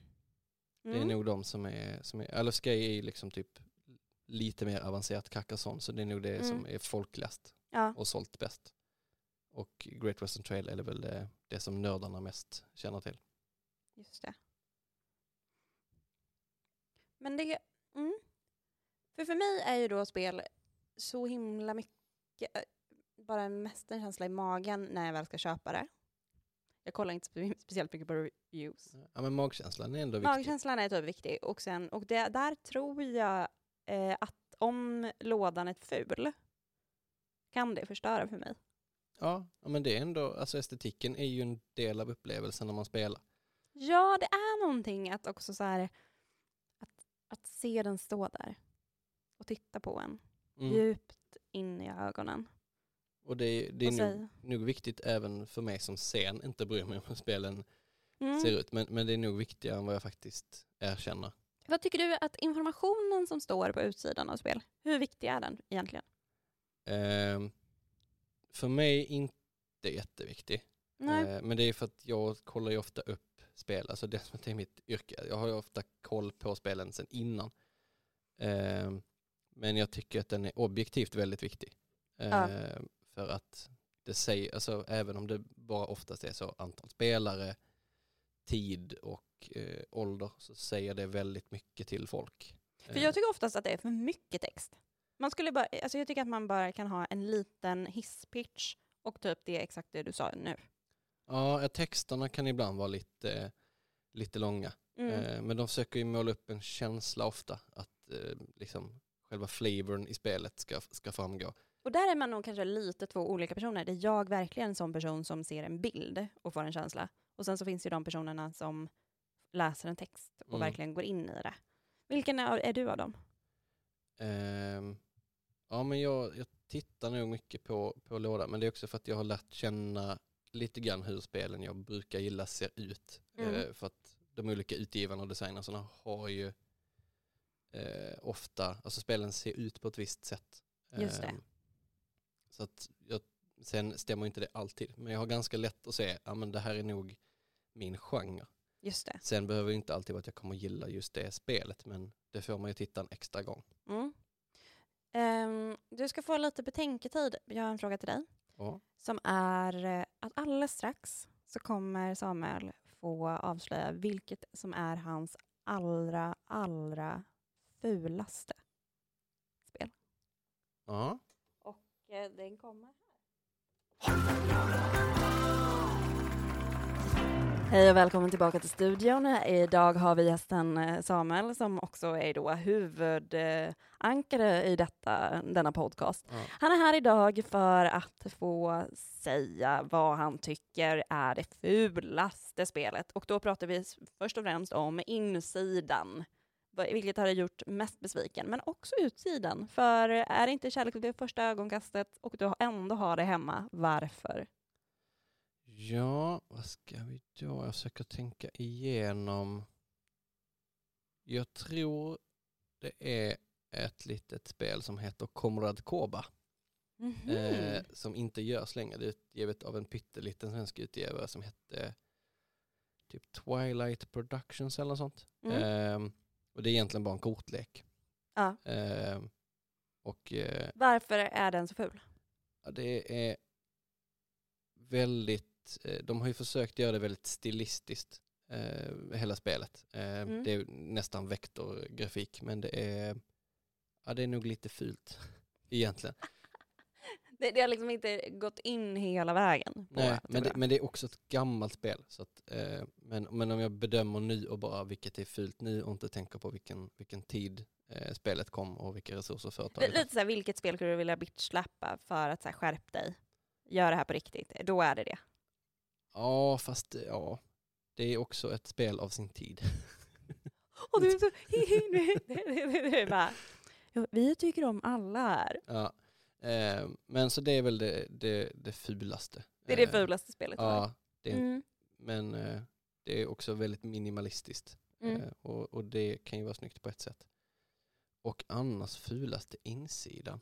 [SPEAKER 2] Det är
[SPEAKER 1] Mm.
[SPEAKER 2] nog de som är, som är Isle of Sky är ju liksom typ lite mer avancerat Carcassonne så det är nog det som
[SPEAKER 1] Mm.
[SPEAKER 2] är folkligast
[SPEAKER 1] Ja,
[SPEAKER 2] och sålt bäst. Och Great Western Trail är väl det, det som nördarna mest känner till.
[SPEAKER 1] Just det. Men det... Mm. För för mig är ju då spel så himla mycket, eh, bara mest en känsla i magen när jag väl ska köpa det. Jag kollar inte spe- speciellt mycket på reviews.
[SPEAKER 2] Ja men magkänslan är ändå viktig.
[SPEAKER 1] Magkänslan är typ viktig. Och, sen, och det, där tror jag eh, att om lådan är ful kan det förstöra för mig.
[SPEAKER 2] Ja, ja men det är ändå, alltså estetiken är ju en del av upplevelsen när man spelar.
[SPEAKER 1] Ja, det är någonting att också så här, att, att se den stå där och titta på en
[SPEAKER 2] Mm.
[SPEAKER 1] djupt in i ögonen.
[SPEAKER 2] Och det, är- det är
[SPEAKER 1] och
[SPEAKER 2] nog, nog viktigt även för mig som sen inte bryr mig om hur spelen
[SPEAKER 1] Mm.
[SPEAKER 2] ser ut. Men, men det är nog viktigare än vad jag faktiskt erkänner.
[SPEAKER 1] Vad tycker du att informationen som står på utsidan av spel, hur viktig är den egentligen?
[SPEAKER 2] Ehm, för mig inte jätteviktig. Eh, men det är för att jag kollar ju ofta upp spel, alltså det som är mitt yrke. Jag har ju ofta koll på spelen sedan innan. Ehm, men jag tycker att den är objektivt väldigt viktig.
[SPEAKER 1] Ja.
[SPEAKER 2] Ehm, För att det säger, alltså även om det bara oftast är så antal spelare, tid och eh, ålder så säger det väldigt mycket till folk.
[SPEAKER 1] För jag tycker oftast att det är för mycket text. Man skulle bara, alltså jag tycker att man bara kan ha en liten hisspitch och typ det är exakt det du sa nu.
[SPEAKER 2] Ja, texterna kan ibland vara lite, lite långa.
[SPEAKER 1] Mm.
[SPEAKER 2] Eh, men de försöker ju måla upp en känsla ofta, att eh, liksom själva flavorn i spelet ska, ska framgå.
[SPEAKER 1] Och där är man nog kanske lite två olika personer. Det är jag verkligen en sån person som ser en bild och får en känsla. Och sen så finns ju de personerna som läser en text och
[SPEAKER 2] Mm.
[SPEAKER 1] verkligen går in i det. Vilken är, är du av dem?
[SPEAKER 2] Ehm, ja, men jag, jag tittar nog mycket på, på låda, men det är också för att jag har lärt känna lite grann hur spelen jag brukar gilla ser ut.
[SPEAKER 1] Mm.
[SPEAKER 2] Eh, för att de olika utgivarna och designerna har ju eh, ofta, alltså spelen ser ut på ett visst sätt.
[SPEAKER 1] Just det.
[SPEAKER 2] Ehm, så att jag, sen stämmer inte det alltid, men jag har ganska lätt att se, ja men det här är nog min genre.
[SPEAKER 1] Just det.
[SPEAKER 2] Sen behöver det inte alltid vara att jag kommer gilla just det spelet, men det får man ju titta en extra gång.
[SPEAKER 1] Mm. Ehm, du ska få lite betänketid. Jag har en fråga till dig.
[SPEAKER 2] Ja.
[SPEAKER 1] Som är eh, att alldeles strax så kommer Samuel få avslöja vilket som är hans allra, allra fulaste spel.
[SPEAKER 2] Ja.
[SPEAKER 1] Och eh, den kommer Hej och välkommen tillbaka till studion. Idag har vi gästen eh, Samuel som också är då huvudankare i detta, denna podcast.
[SPEAKER 2] Ja.
[SPEAKER 1] Han är här idag för att få säga vad han tycker är det fulaste spelet. Och då pratar vi först och främst om insidan, vilket har gjort mest besviken, men också utsidan. För är det inte kärlek vid första ögonkastet och du ändå har det hemma, varför?
[SPEAKER 2] Ja, vad ska vi då? Jag försöker tänka igenom. Jag tror det är ett litet spel som heter Komrad Koba.
[SPEAKER 1] Mhm.
[SPEAKER 2] Eh, som inte görs längre. Det är utgivet av en pytteliten svensk utgivare som hette typ Twilight Productions eller något sånt.
[SPEAKER 1] Mm.
[SPEAKER 2] Ehm, och det är egentligen bara en kortlek.
[SPEAKER 1] Ja.
[SPEAKER 2] Ehm, och eh,
[SPEAKER 1] Varför är den så ful?
[SPEAKER 2] Det är väldigt, eh, de har ju försökt göra det väldigt stilistiskt, eh, hela spelet. Eh,
[SPEAKER 1] Mm.
[SPEAKER 2] Det är nästan vektorgrafik, men det är, ja, det är nog lite fult <laughs> egentligen. <laughs>
[SPEAKER 1] Det, det har liksom inte gått in hela vägen.
[SPEAKER 2] Nej, men, det, men det är också ett gammalt spel. Så att, eh, men, men om jag bedömer nu och bara vilket är fult nu och inte tänker på vilken, vilken tid eh, spelet kom och vilka resurser företaget
[SPEAKER 1] Lite så här, vilket spel skulle du vilja bitchslappa för att så här, skärp dig? Gör det här på riktigt. Då är det det.
[SPEAKER 2] Ja, fast ja, det är också ett spel av sin tid. <laughs>
[SPEAKER 1] Och du är så... det är bara, "Ja, vi tycker om alla här.
[SPEAKER 2] Ja. Eh, men så det är väl det, det, det fulaste.
[SPEAKER 1] Det är det
[SPEAKER 2] Eh,
[SPEAKER 1] fulaste spelet.
[SPEAKER 2] Ja, det är,
[SPEAKER 1] Mm.
[SPEAKER 2] men eh, det är också väldigt minimalistiskt.
[SPEAKER 1] Mm.
[SPEAKER 2] Eh, och, och det kan ju vara snyggt på ett sätt. Och annars fulaste insidan.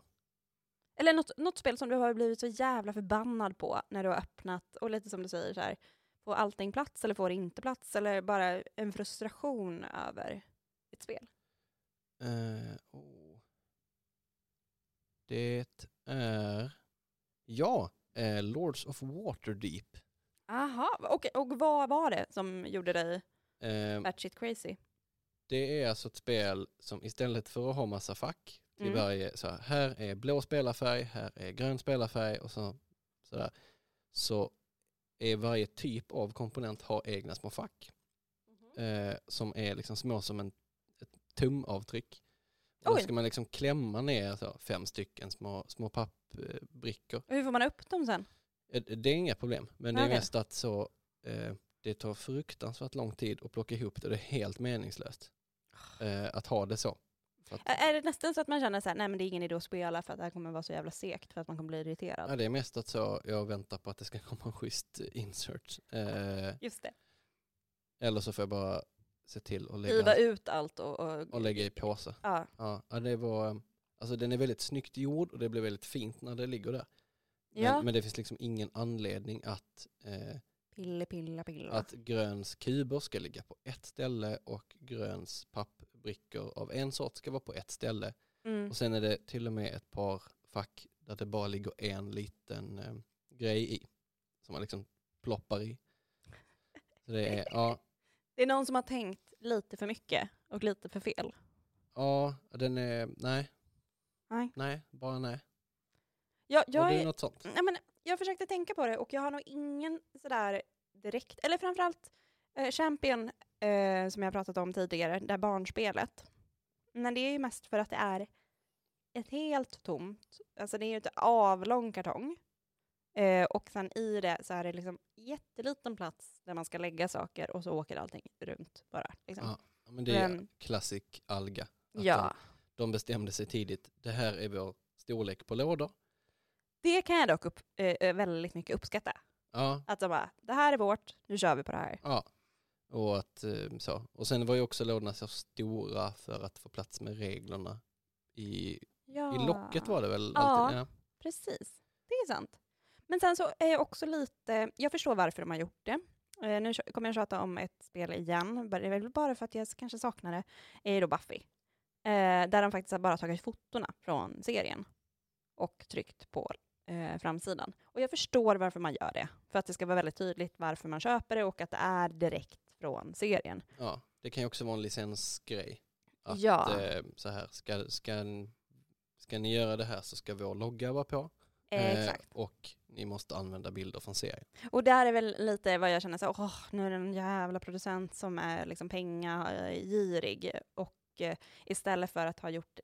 [SPEAKER 1] Eller något, något spel som du har blivit så jävla förbannad på när du har öppnat och lite som du säger så här, får allting plats eller får det inte plats eller bara en frustration över ett spel.
[SPEAKER 2] Eh, oh. Det är, ja, eh, Lords of Waterdeep.
[SPEAKER 1] Aha, och, och vad var det som gjorde dig
[SPEAKER 2] Eh,
[SPEAKER 1] batshit crazy?
[SPEAKER 2] det är alltså ett spel som istället för att ha massa fack till
[SPEAKER 1] Mm.
[SPEAKER 2] varje, så här, här är blå spelarfärg, här är grön spelarfärg och så, sådär. Så är varje typ av komponent har egna små fack. Eh, som är liksom små som en, ett tumavtryck. Och då ska man liksom klämma ner så, fem stycken små, små pappbrickor.
[SPEAKER 1] Och hur får man upp dem sen?
[SPEAKER 2] Eh, Det är inga problem, men det är mest att så, eh, det tar fruktansvärt lång tid att plocka ihop det. Det är helt meningslöst eh, att ha det så. Att,
[SPEAKER 1] Är det nästan så att man känner så här, nej men det är ingen idé att spela för att det här kommer vara så jävla segt för att man kommer bli irriterad?
[SPEAKER 2] ja, det är mest att så, jag väntar på att det ska komma en schysst insert. Eh,
[SPEAKER 1] Just det.
[SPEAKER 2] eller så får jag bara se till att lägga,
[SPEAKER 1] ut allt och... och,
[SPEAKER 2] och lägga i påse.
[SPEAKER 1] Ja,
[SPEAKER 2] Ja, ja, det var, alltså den är väldigt snyggt gjord och det blir väldigt fint när det ligger där. Men,
[SPEAKER 1] ja.
[SPEAKER 2] men det finns liksom ingen anledning att, eh,
[SPEAKER 1] pille, pilla, pilla.
[SPEAKER 2] att gröns kuber ska ligga på ett ställe och gröns pappbrickor av en sort ska vara på ett ställe.
[SPEAKER 1] Mm.
[SPEAKER 2] Och sen är det till och med ett par fack där det bara ligger en liten eh, grej i. Som man liksom ploppar i. Så det är, ja, <laughs>
[SPEAKER 1] Det är någon som har tänkt lite för mycket och lite för fel.
[SPEAKER 2] ja, den är, nej.
[SPEAKER 1] Nej.
[SPEAKER 2] Nej, bara nej.
[SPEAKER 1] Jag,
[SPEAKER 2] och
[SPEAKER 1] jag,
[SPEAKER 2] det är
[SPEAKER 1] är,
[SPEAKER 2] något sånt.
[SPEAKER 1] nej, men jag försökte tänka på det och jag har nog ingen sådär direkt, eller framförallt eh, Champion eh, som jag pratat om tidigare, det här barnspelet. Men det är ju mest för att det är ett helt tomt, alltså det är ju ett avlång kartong. Eh, och sen i det så är det liksom jätteliten plats där man ska lägga saker och så åker allting runt bara. Liksom.
[SPEAKER 2] Ja, Men det är
[SPEAKER 1] Men-
[SPEAKER 2] classic alga.
[SPEAKER 1] Ja.
[SPEAKER 2] De, de bestämde sig tidigt, det här är vår storlek på lådor.
[SPEAKER 1] Det kan jag dock upp, eh, eh, väldigt mycket uppskatta.
[SPEAKER 2] Ja,
[SPEAKER 1] Att de bara, det här är vårt, nu kör vi på det här.
[SPEAKER 2] ja. Och, att, eh, så. och sen var ju också lådorna så stora för att få plats med reglerna. I,
[SPEAKER 1] Ja.
[SPEAKER 2] i locket var det väl
[SPEAKER 1] Ja.
[SPEAKER 2] alltid? Ja.
[SPEAKER 1] Precis, det är sant. Men sen så är jag också lite, jag förstår varför de har gjort det. Eh, nu kommer jag tjata om ett spel igen, det är väl bara för att jag kanske saknar det, är då Buffy. Eh, där de faktiskt har bara tagit fotona från serien och tryckt på eh, framsidan. Och jag förstår varför man gör det, för att det ska vara väldigt tydligt varför man köper det och att det är direkt från serien.
[SPEAKER 2] ja. Det kan ju också vara en licensgrej. Att
[SPEAKER 1] Ja.
[SPEAKER 2] eh, så här, ska, ska, ska ni göra det här så ska vår logga vara på.
[SPEAKER 1] Eh,
[SPEAKER 2] Eh,
[SPEAKER 1] exakt.
[SPEAKER 2] och ni måste använda bilder från serien.
[SPEAKER 1] Och där är väl lite vad jag känner så åh, nu är det en jävla producent som är liksom pengagirig och eh, istället för att ha gjort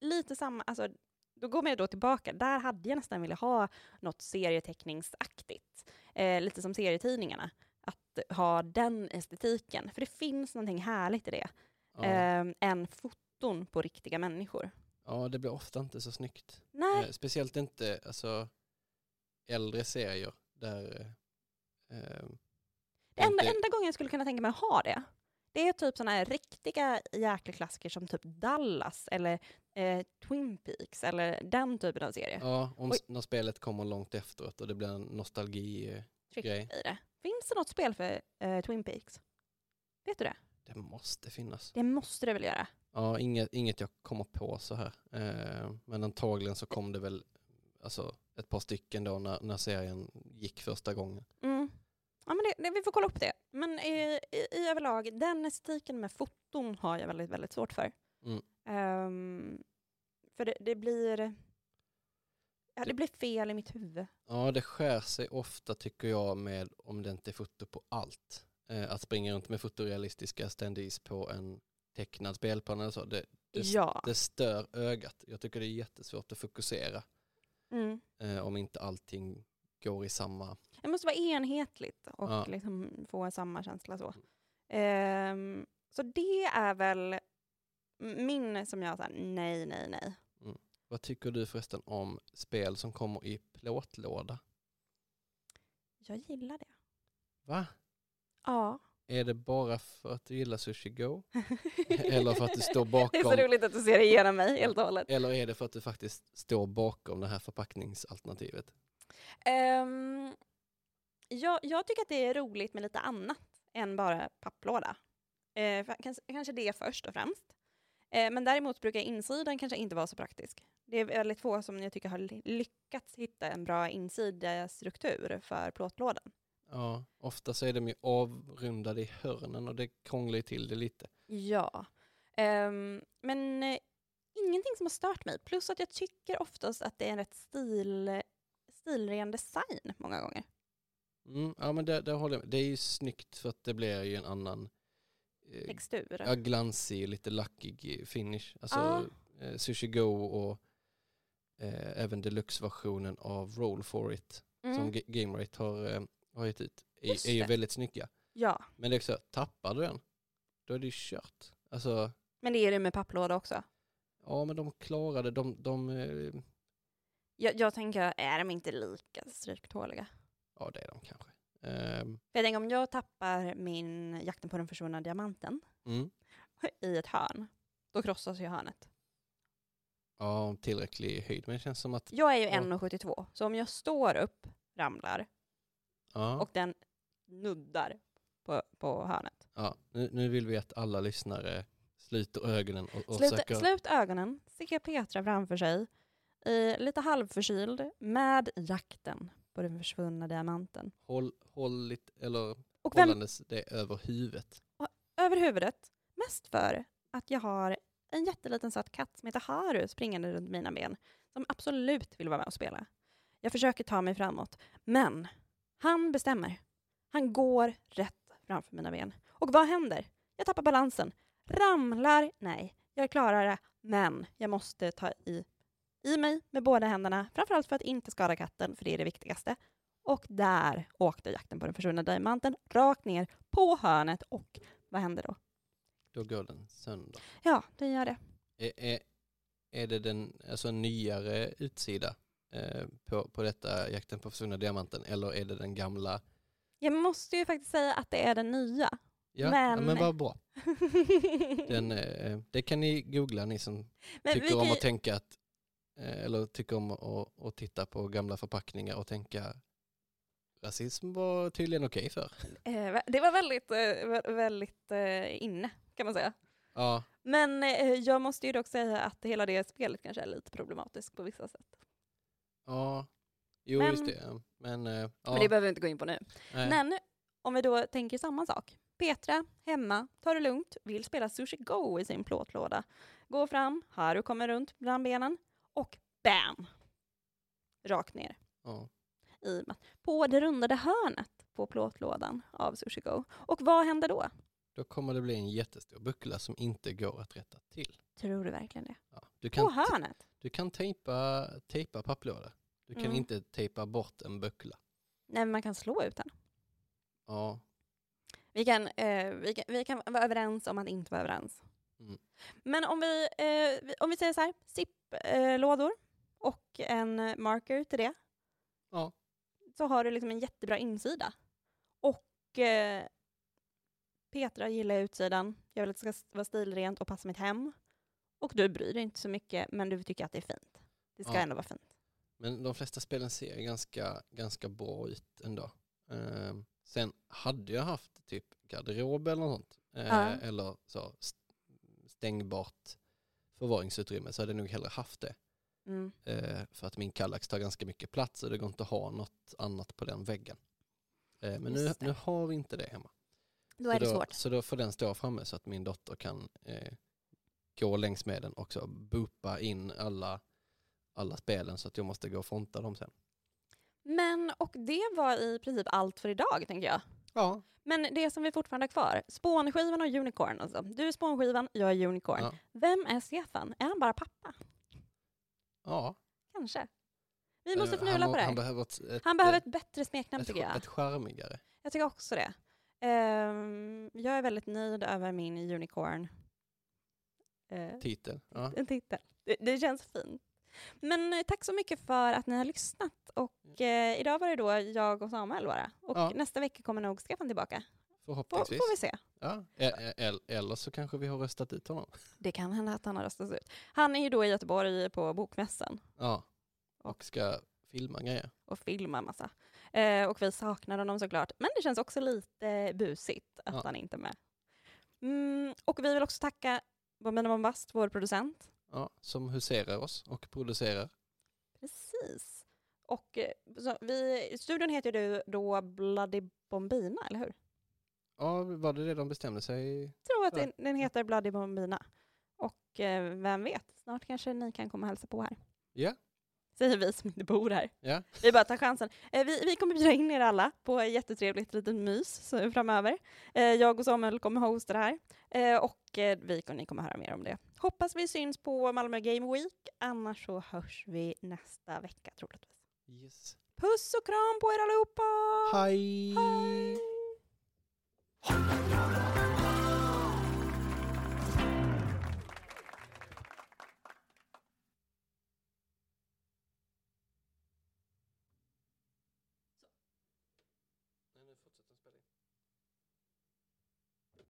[SPEAKER 1] lite samma, alltså då går man då tillbaka, där hade jag nästan velat ha något serieteckningsaktigt, eh, lite som serietidningarna, att ha den estetiken, för det finns någonting härligt i det,
[SPEAKER 2] Ja.
[SPEAKER 1] eh, än foton på riktiga människor.
[SPEAKER 2] ja, det blir ofta inte så snyggt.
[SPEAKER 1] Nej,
[SPEAKER 2] Eh, speciellt inte alltså, äldre serier där eh, eh,
[SPEAKER 1] Det enda,
[SPEAKER 2] inte-
[SPEAKER 1] enda gången jag skulle kunna tänka mig att ha det, det är typ sådana här riktiga jäkla klassiker som typ Dallas eller eh, Twin Peaks eller den typen av serie.
[SPEAKER 2] Ja, om
[SPEAKER 1] Oj.
[SPEAKER 2] när spelet kommer långt efteråt och det blir en nostalgi.
[SPEAKER 1] Tryck
[SPEAKER 2] grej.
[SPEAKER 1] i det. Finns det något spel för eh, Twin Peaks? Vet du det?
[SPEAKER 2] Det måste finnas.
[SPEAKER 1] Det måste det väl göra?
[SPEAKER 2] Ja, inget, inget jag kommer på så här. Eh, men antagligen så kom det väl alltså, ett par stycken då när, när serien gick första gången.
[SPEAKER 1] Mm. Ja, men det, det, vi får kolla upp det. Men i, i, i överlag, den estetiken med foton har jag väldigt, väldigt svårt för.
[SPEAKER 2] Mm.
[SPEAKER 1] För det, det blir... Ja, det blir fel i mitt huvud.
[SPEAKER 2] Ja, det skär sig ofta tycker jag med om det inte är foto på allt. Eh, att springa runt med fotorealistiska standees på en tecknad spelplan eller så. Det, det,
[SPEAKER 1] ja.
[SPEAKER 2] det stör ögat. Jag tycker det är jättesvårt att fokusera
[SPEAKER 1] Mm.
[SPEAKER 2] eh, om inte allting går i samma...
[SPEAKER 1] Det måste vara enhetligt och
[SPEAKER 2] Ja.
[SPEAKER 1] liksom få samma känsla så. Ehm, så det är väl min som jag säger nej, nej, nej.
[SPEAKER 2] Vad tycker du förresten om spel som kommer i plåtlåda?
[SPEAKER 1] Jag gillar det.
[SPEAKER 2] Va?
[SPEAKER 1] Ja.
[SPEAKER 2] Är det bara för att du gillar Sushi Go? <laughs> Eller för att du står
[SPEAKER 1] Det är
[SPEAKER 2] bakom?
[SPEAKER 1] så roligt att du ser igenom mig helt och hållet.
[SPEAKER 2] Eller är det för att du faktiskt står bakom det här förpackningsalternativet?
[SPEAKER 1] Ehm, jag, jag tycker att det är roligt med lite annat än bara papplåda. Eh, kanske, kanske det först och främst. Eh, men däremot brukar insidan kanske inte vara så praktisk. Det är väldigt få som jag tycker har ly- lyckats hitta en bra insidastruktur för plåtlådan.
[SPEAKER 2] Ja, ofta så är de ju avrundade i hörnen och det krånglar ju till det lite.
[SPEAKER 1] Ja. Ehm, men eh, ingenting som har stört mig. Plus att jag tycker oftast att det är en rätt stil, stilren design många gånger.
[SPEAKER 2] Mm, ja men det, det håller jag med. Det är ju snyggt för att det blir ju en annan eh,
[SPEAKER 1] Textur.
[SPEAKER 2] ja, glansig, lite lackig finish. Alltså
[SPEAKER 1] Ja.
[SPEAKER 2] eh, Sushi Go och eh, även deluxe-versionen av Roll for it
[SPEAKER 1] Mm.
[SPEAKER 2] som Ga- Gamerate har, eh, har gett ut är, är ju väldigt snygga.
[SPEAKER 1] Ja,
[SPEAKER 2] Men det är också, tappar du den, då är det ju kört. Alltså,
[SPEAKER 1] men det är det med papplåda också.
[SPEAKER 2] ja men de klarade, de, de eh,
[SPEAKER 1] Jag, jag tänker, är de inte lika stryktåliga?
[SPEAKER 2] ja det är de kanske.
[SPEAKER 1] För jag tänker om jag tappar min Jakten på den försvunna diamanten
[SPEAKER 2] mm.
[SPEAKER 1] i ett hörn, då krossas ju hörnet.
[SPEAKER 2] Ja, om tillräcklig höjd. Men det känns som att,
[SPEAKER 1] Jag är ju
[SPEAKER 2] Ja.
[SPEAKER 1] 1,72, så om jag står upp, ramlar
[SPEAKER 2] ja,
[SPEAKER 1] och den nuddar på, på hörnet.
[SPEAKER 2] ja nu, nu vill vi att alla lyssnare sluter ögonen och, och
[SPEAKER 1] Slut,
[SPEAKER 2] försöker,
[SPEAKER 1] slut ögonen, se Petra framför sig, i, lite halvförkyld, med jakten på den försvunna diamanten.
[SPEAKER 2] Håll, håll lite, eller
[SPEAKER 1] Och vem
[SPEAKER 2] hållandes det över huvudet.
[SPEAKER 1] över huvudet? Mest för att jag har en jätteliten söt katt som heter Haru springande runt mina ben, som absolut vill vara med och spela. Jag försöker ta mig framåt, men han bestämmer. Han går rätt framför mina ben. Och vad händer? Jag tappar balansen, ramlar, nej, jag klarar det, men jag måste ta i, i mig med båda händerna, framförallt för att inte skada katten, för det är det viktigaste. Och där åkte jakten på den försvunna diamanten rakt ner på hörnet och vad händer då?
[SPEAKER 2] Då går den sönder.
[SPEAKER 1] Ja, det gör det.
[SPEAKER 2] Är, är, är det den alltså en nyare utsida eh, på, på detta jakten på försvunna diamanten eller är det den gamla?
[SPEAKER 1] Jag måste ju faktiskt säga att det är den nya.
[SPEAKER 2] Ja,
[SPEAKER 1] Men-
[SPEAKER 2] men, men vad bra. <laughs> Den, eh, det kan ni googla ni som
[SPEAKER 1] Men
[SPEAKER 2] tycker om
[SPEAKER 1] kan
[SPEAKER 2] att tänka att, eh, eller tycker om att, att titta på gamla förpackningar och tänka rasism var tydligen okej för.
[SPEAKER 1] Eh, det var väldigt, eh, vä- väldigt eh, inne, kan man säga.
[SPEAKER 2] Ja,
[SPEAKER 1] Men jag måste ju dock säga att hela det spelet kanske är lite problematiskt på vissa sätt.
[SPEAKER 2] ja, jo
[SPEAKER 1] Men-
[SPEAKER 2] just det. Men, ja,
[SPEAKER 1] Men det behöver vi inte gå in på nu.
[SPEAKER 2] nej.
[SPEAKER 1] Men om vi då tänker samma sak. Petra, hemma, tar det lugnt, vill spela Sushi Go i sin plåtlåda. Går fram, Haru kommer runt bland benen och BAM! Rakt ner.
[SPEAKER 2] ja.
[SPEAKER 1] I på det rundade hörnet på plåtlådan av Sushi Go. Och vad händer då?
[SPEAKER 2] Då kommer det bli en jättestor buckla som inte går att rätta till.
[SPEAKER 1] Tror du verkligen det?
[SPEAKER 2] Ja. Du
[SPEAKER 1] På
[SPEAKER 2] kan,
[SPEAKER 1] hörnet?
[SPEAKER 2] du kan tejpa, tejpa papplådor. Du kan
[SPEAKER 1] Mm.
[SPEAKER 2] inte tejpa bort en buckla.
[SPEAKER 1] Nej, men man kan slå ut den.
[SPEAKER 2] Ja,
[SPEAKER 1] Vi kan, eh, vi kan, vi kan vara överens om att inte vara överens.
[SPEAKER 2] Mm.
[SPEAKER 1] Men om vi, eh, om vi säger så här, SIP-lådor och en marker till det.
[SPEAKER 2] Ja.
[SPEAKER 1] Så har du liksom en jättebra insida. Och eh, Petra gillar utsidan. Jag vill att det ska vara stilrent och passa mitt hem. Och du bryr dig inte så mycket, men du tycker att det är fint. Det ska
[SPEAKER 2] Ja.
[SPEAKER 1] ändå vara fint.
[SPEAKER 2] men de flesta spelen ser ganska, ganska bra ut ändå. Ehm, sen hade jag haft typ garderob eller något sånt. eh,
[SPEAKER 1] Ja.
[SPEAKER 2] Eller så st- stängbart förvaringsutrymme så hade jag nog hellre haft det.
[SPEAKER 1] Mm.
[SPEAKER 2] Eh, för att min Kallax tar ganska mycket plats och det går inte att ha något annat på den väggen. Eh, men nu, nu har vi inte det hemma.
[SPEAKER 1] Då
[SPEAKER 2] så
[SPEAKER 1] är det
[SPEAKER 2] då,
[SPEAKER 1] svårt.
[SPEAKER 2] Så då får den stå framme så att min dotter kan eh, gå längs med den och så boopa in alla, alla spelen så att jag måste gå och fronta dem sen.
[SPEAKER 1] Men, och det var i princip allt för idag, tänker jag.
[SPEAKER 2] Ja,
[SPEAKER 1] Men det som vi fortfarande har kvar, spånskivan och unicorn alltså. Du är spånskivan, jag är unicorn.
[SPEAKER 2] ja,
[SPEAKER 1] Vem är Stefan? Är han bara pappa?
[SPEAKER 2] Ja.
[SPEAKER 1] Kanske. Vi måste
[SPEAKER 2] Eh,
[SPEAKER 1] fnula
[SPEAKER 2] han,
[SPEAKER 1] på det
[SPEAKER 2] Han behöver ett, ett,
[SPEAKER 1] Han behöver
[SPEAKER 2] eh,
[SPEAKER 1] ett bättre smeknamn
[SPEAKER 2] ett,
[SPEAKER 1] tycker jag.
[SPEAKER 2] ett charmigare.
[SPEAKER 1] Jag tycker också det. Ehm, jag är väldigt nöjd över min unicorn. Uh,
[SPEAKER 2] Titel. Ja.
[SPEAKER 1] en titel. Det, det känns fint. Men eh, tack så mycket för att ni har lyssnat. Och eh, idag var det då jag och Samuel bara. Och
[SPEAKER 2] Ja.
[SPEAKER 1] nästa vecka kommer nog Stefan tillbaka. Får,
[SPEAKER 2] Förhoppningsvis.
[SPEAKER 1] får vi se.
[SPEAKER 2] Ja. e- e- Eller så kanske vi har röstat ut honom. <laughs>
[SPEAKER 1] Det kan hända att han har röstats ut. Han är ju då i Göteborg på Bokmässan
[SPEAKER 2] Ja. Och ska filma grejer.
[SPEAKER 1] och filmar massa. Eh, och vi saknar honom såklart. Men det känns också lite busigt att
[SPEAKER 2] Ja.
[SPEAKER 1] han inte är med. Mm, och vi vill också tacka Bombina Bombast, vår producent.
[SPEAKER 2] Ja, som huserar oss och producerar.
[SPEAKER 1] Precis. Och eh, så vi, studion heter ju då Bloody Bombina, eller hur?
[SPEAKER 2] Ja, var det det de bestämde sig?
[SPEAKER 1] Jag tror att den, den heter Bloody Bombina. Och eh, vem vet, snart kanske ni kan komma och hälsa på här.
[SPEAKER 2] Ja.
[SPEAKER 1] Säger vi som inte bor här.
[SPEAKER 2] Ja.
[SPEAKER 1] Vi bara tar chansen. Eh, vi, vi kommer bjuda in er alla på ett jättetrevligt litet mys så, framöver. Eh, jag och Samuel kommer hosta det här. Eh, och eh, vi, ni kommer höra mer om det. Hoppas vi syns på Malmö Game Week. Annars så hörs vi nästa vecka troligtvis.
[SPEAKER 2] Yes.
[SPEAKER 1] Puss och kram på er allihopa!
[SPEAKER 2] Hej!
[SPEAKER 1] Hej!
[SPEAKER 2] はい。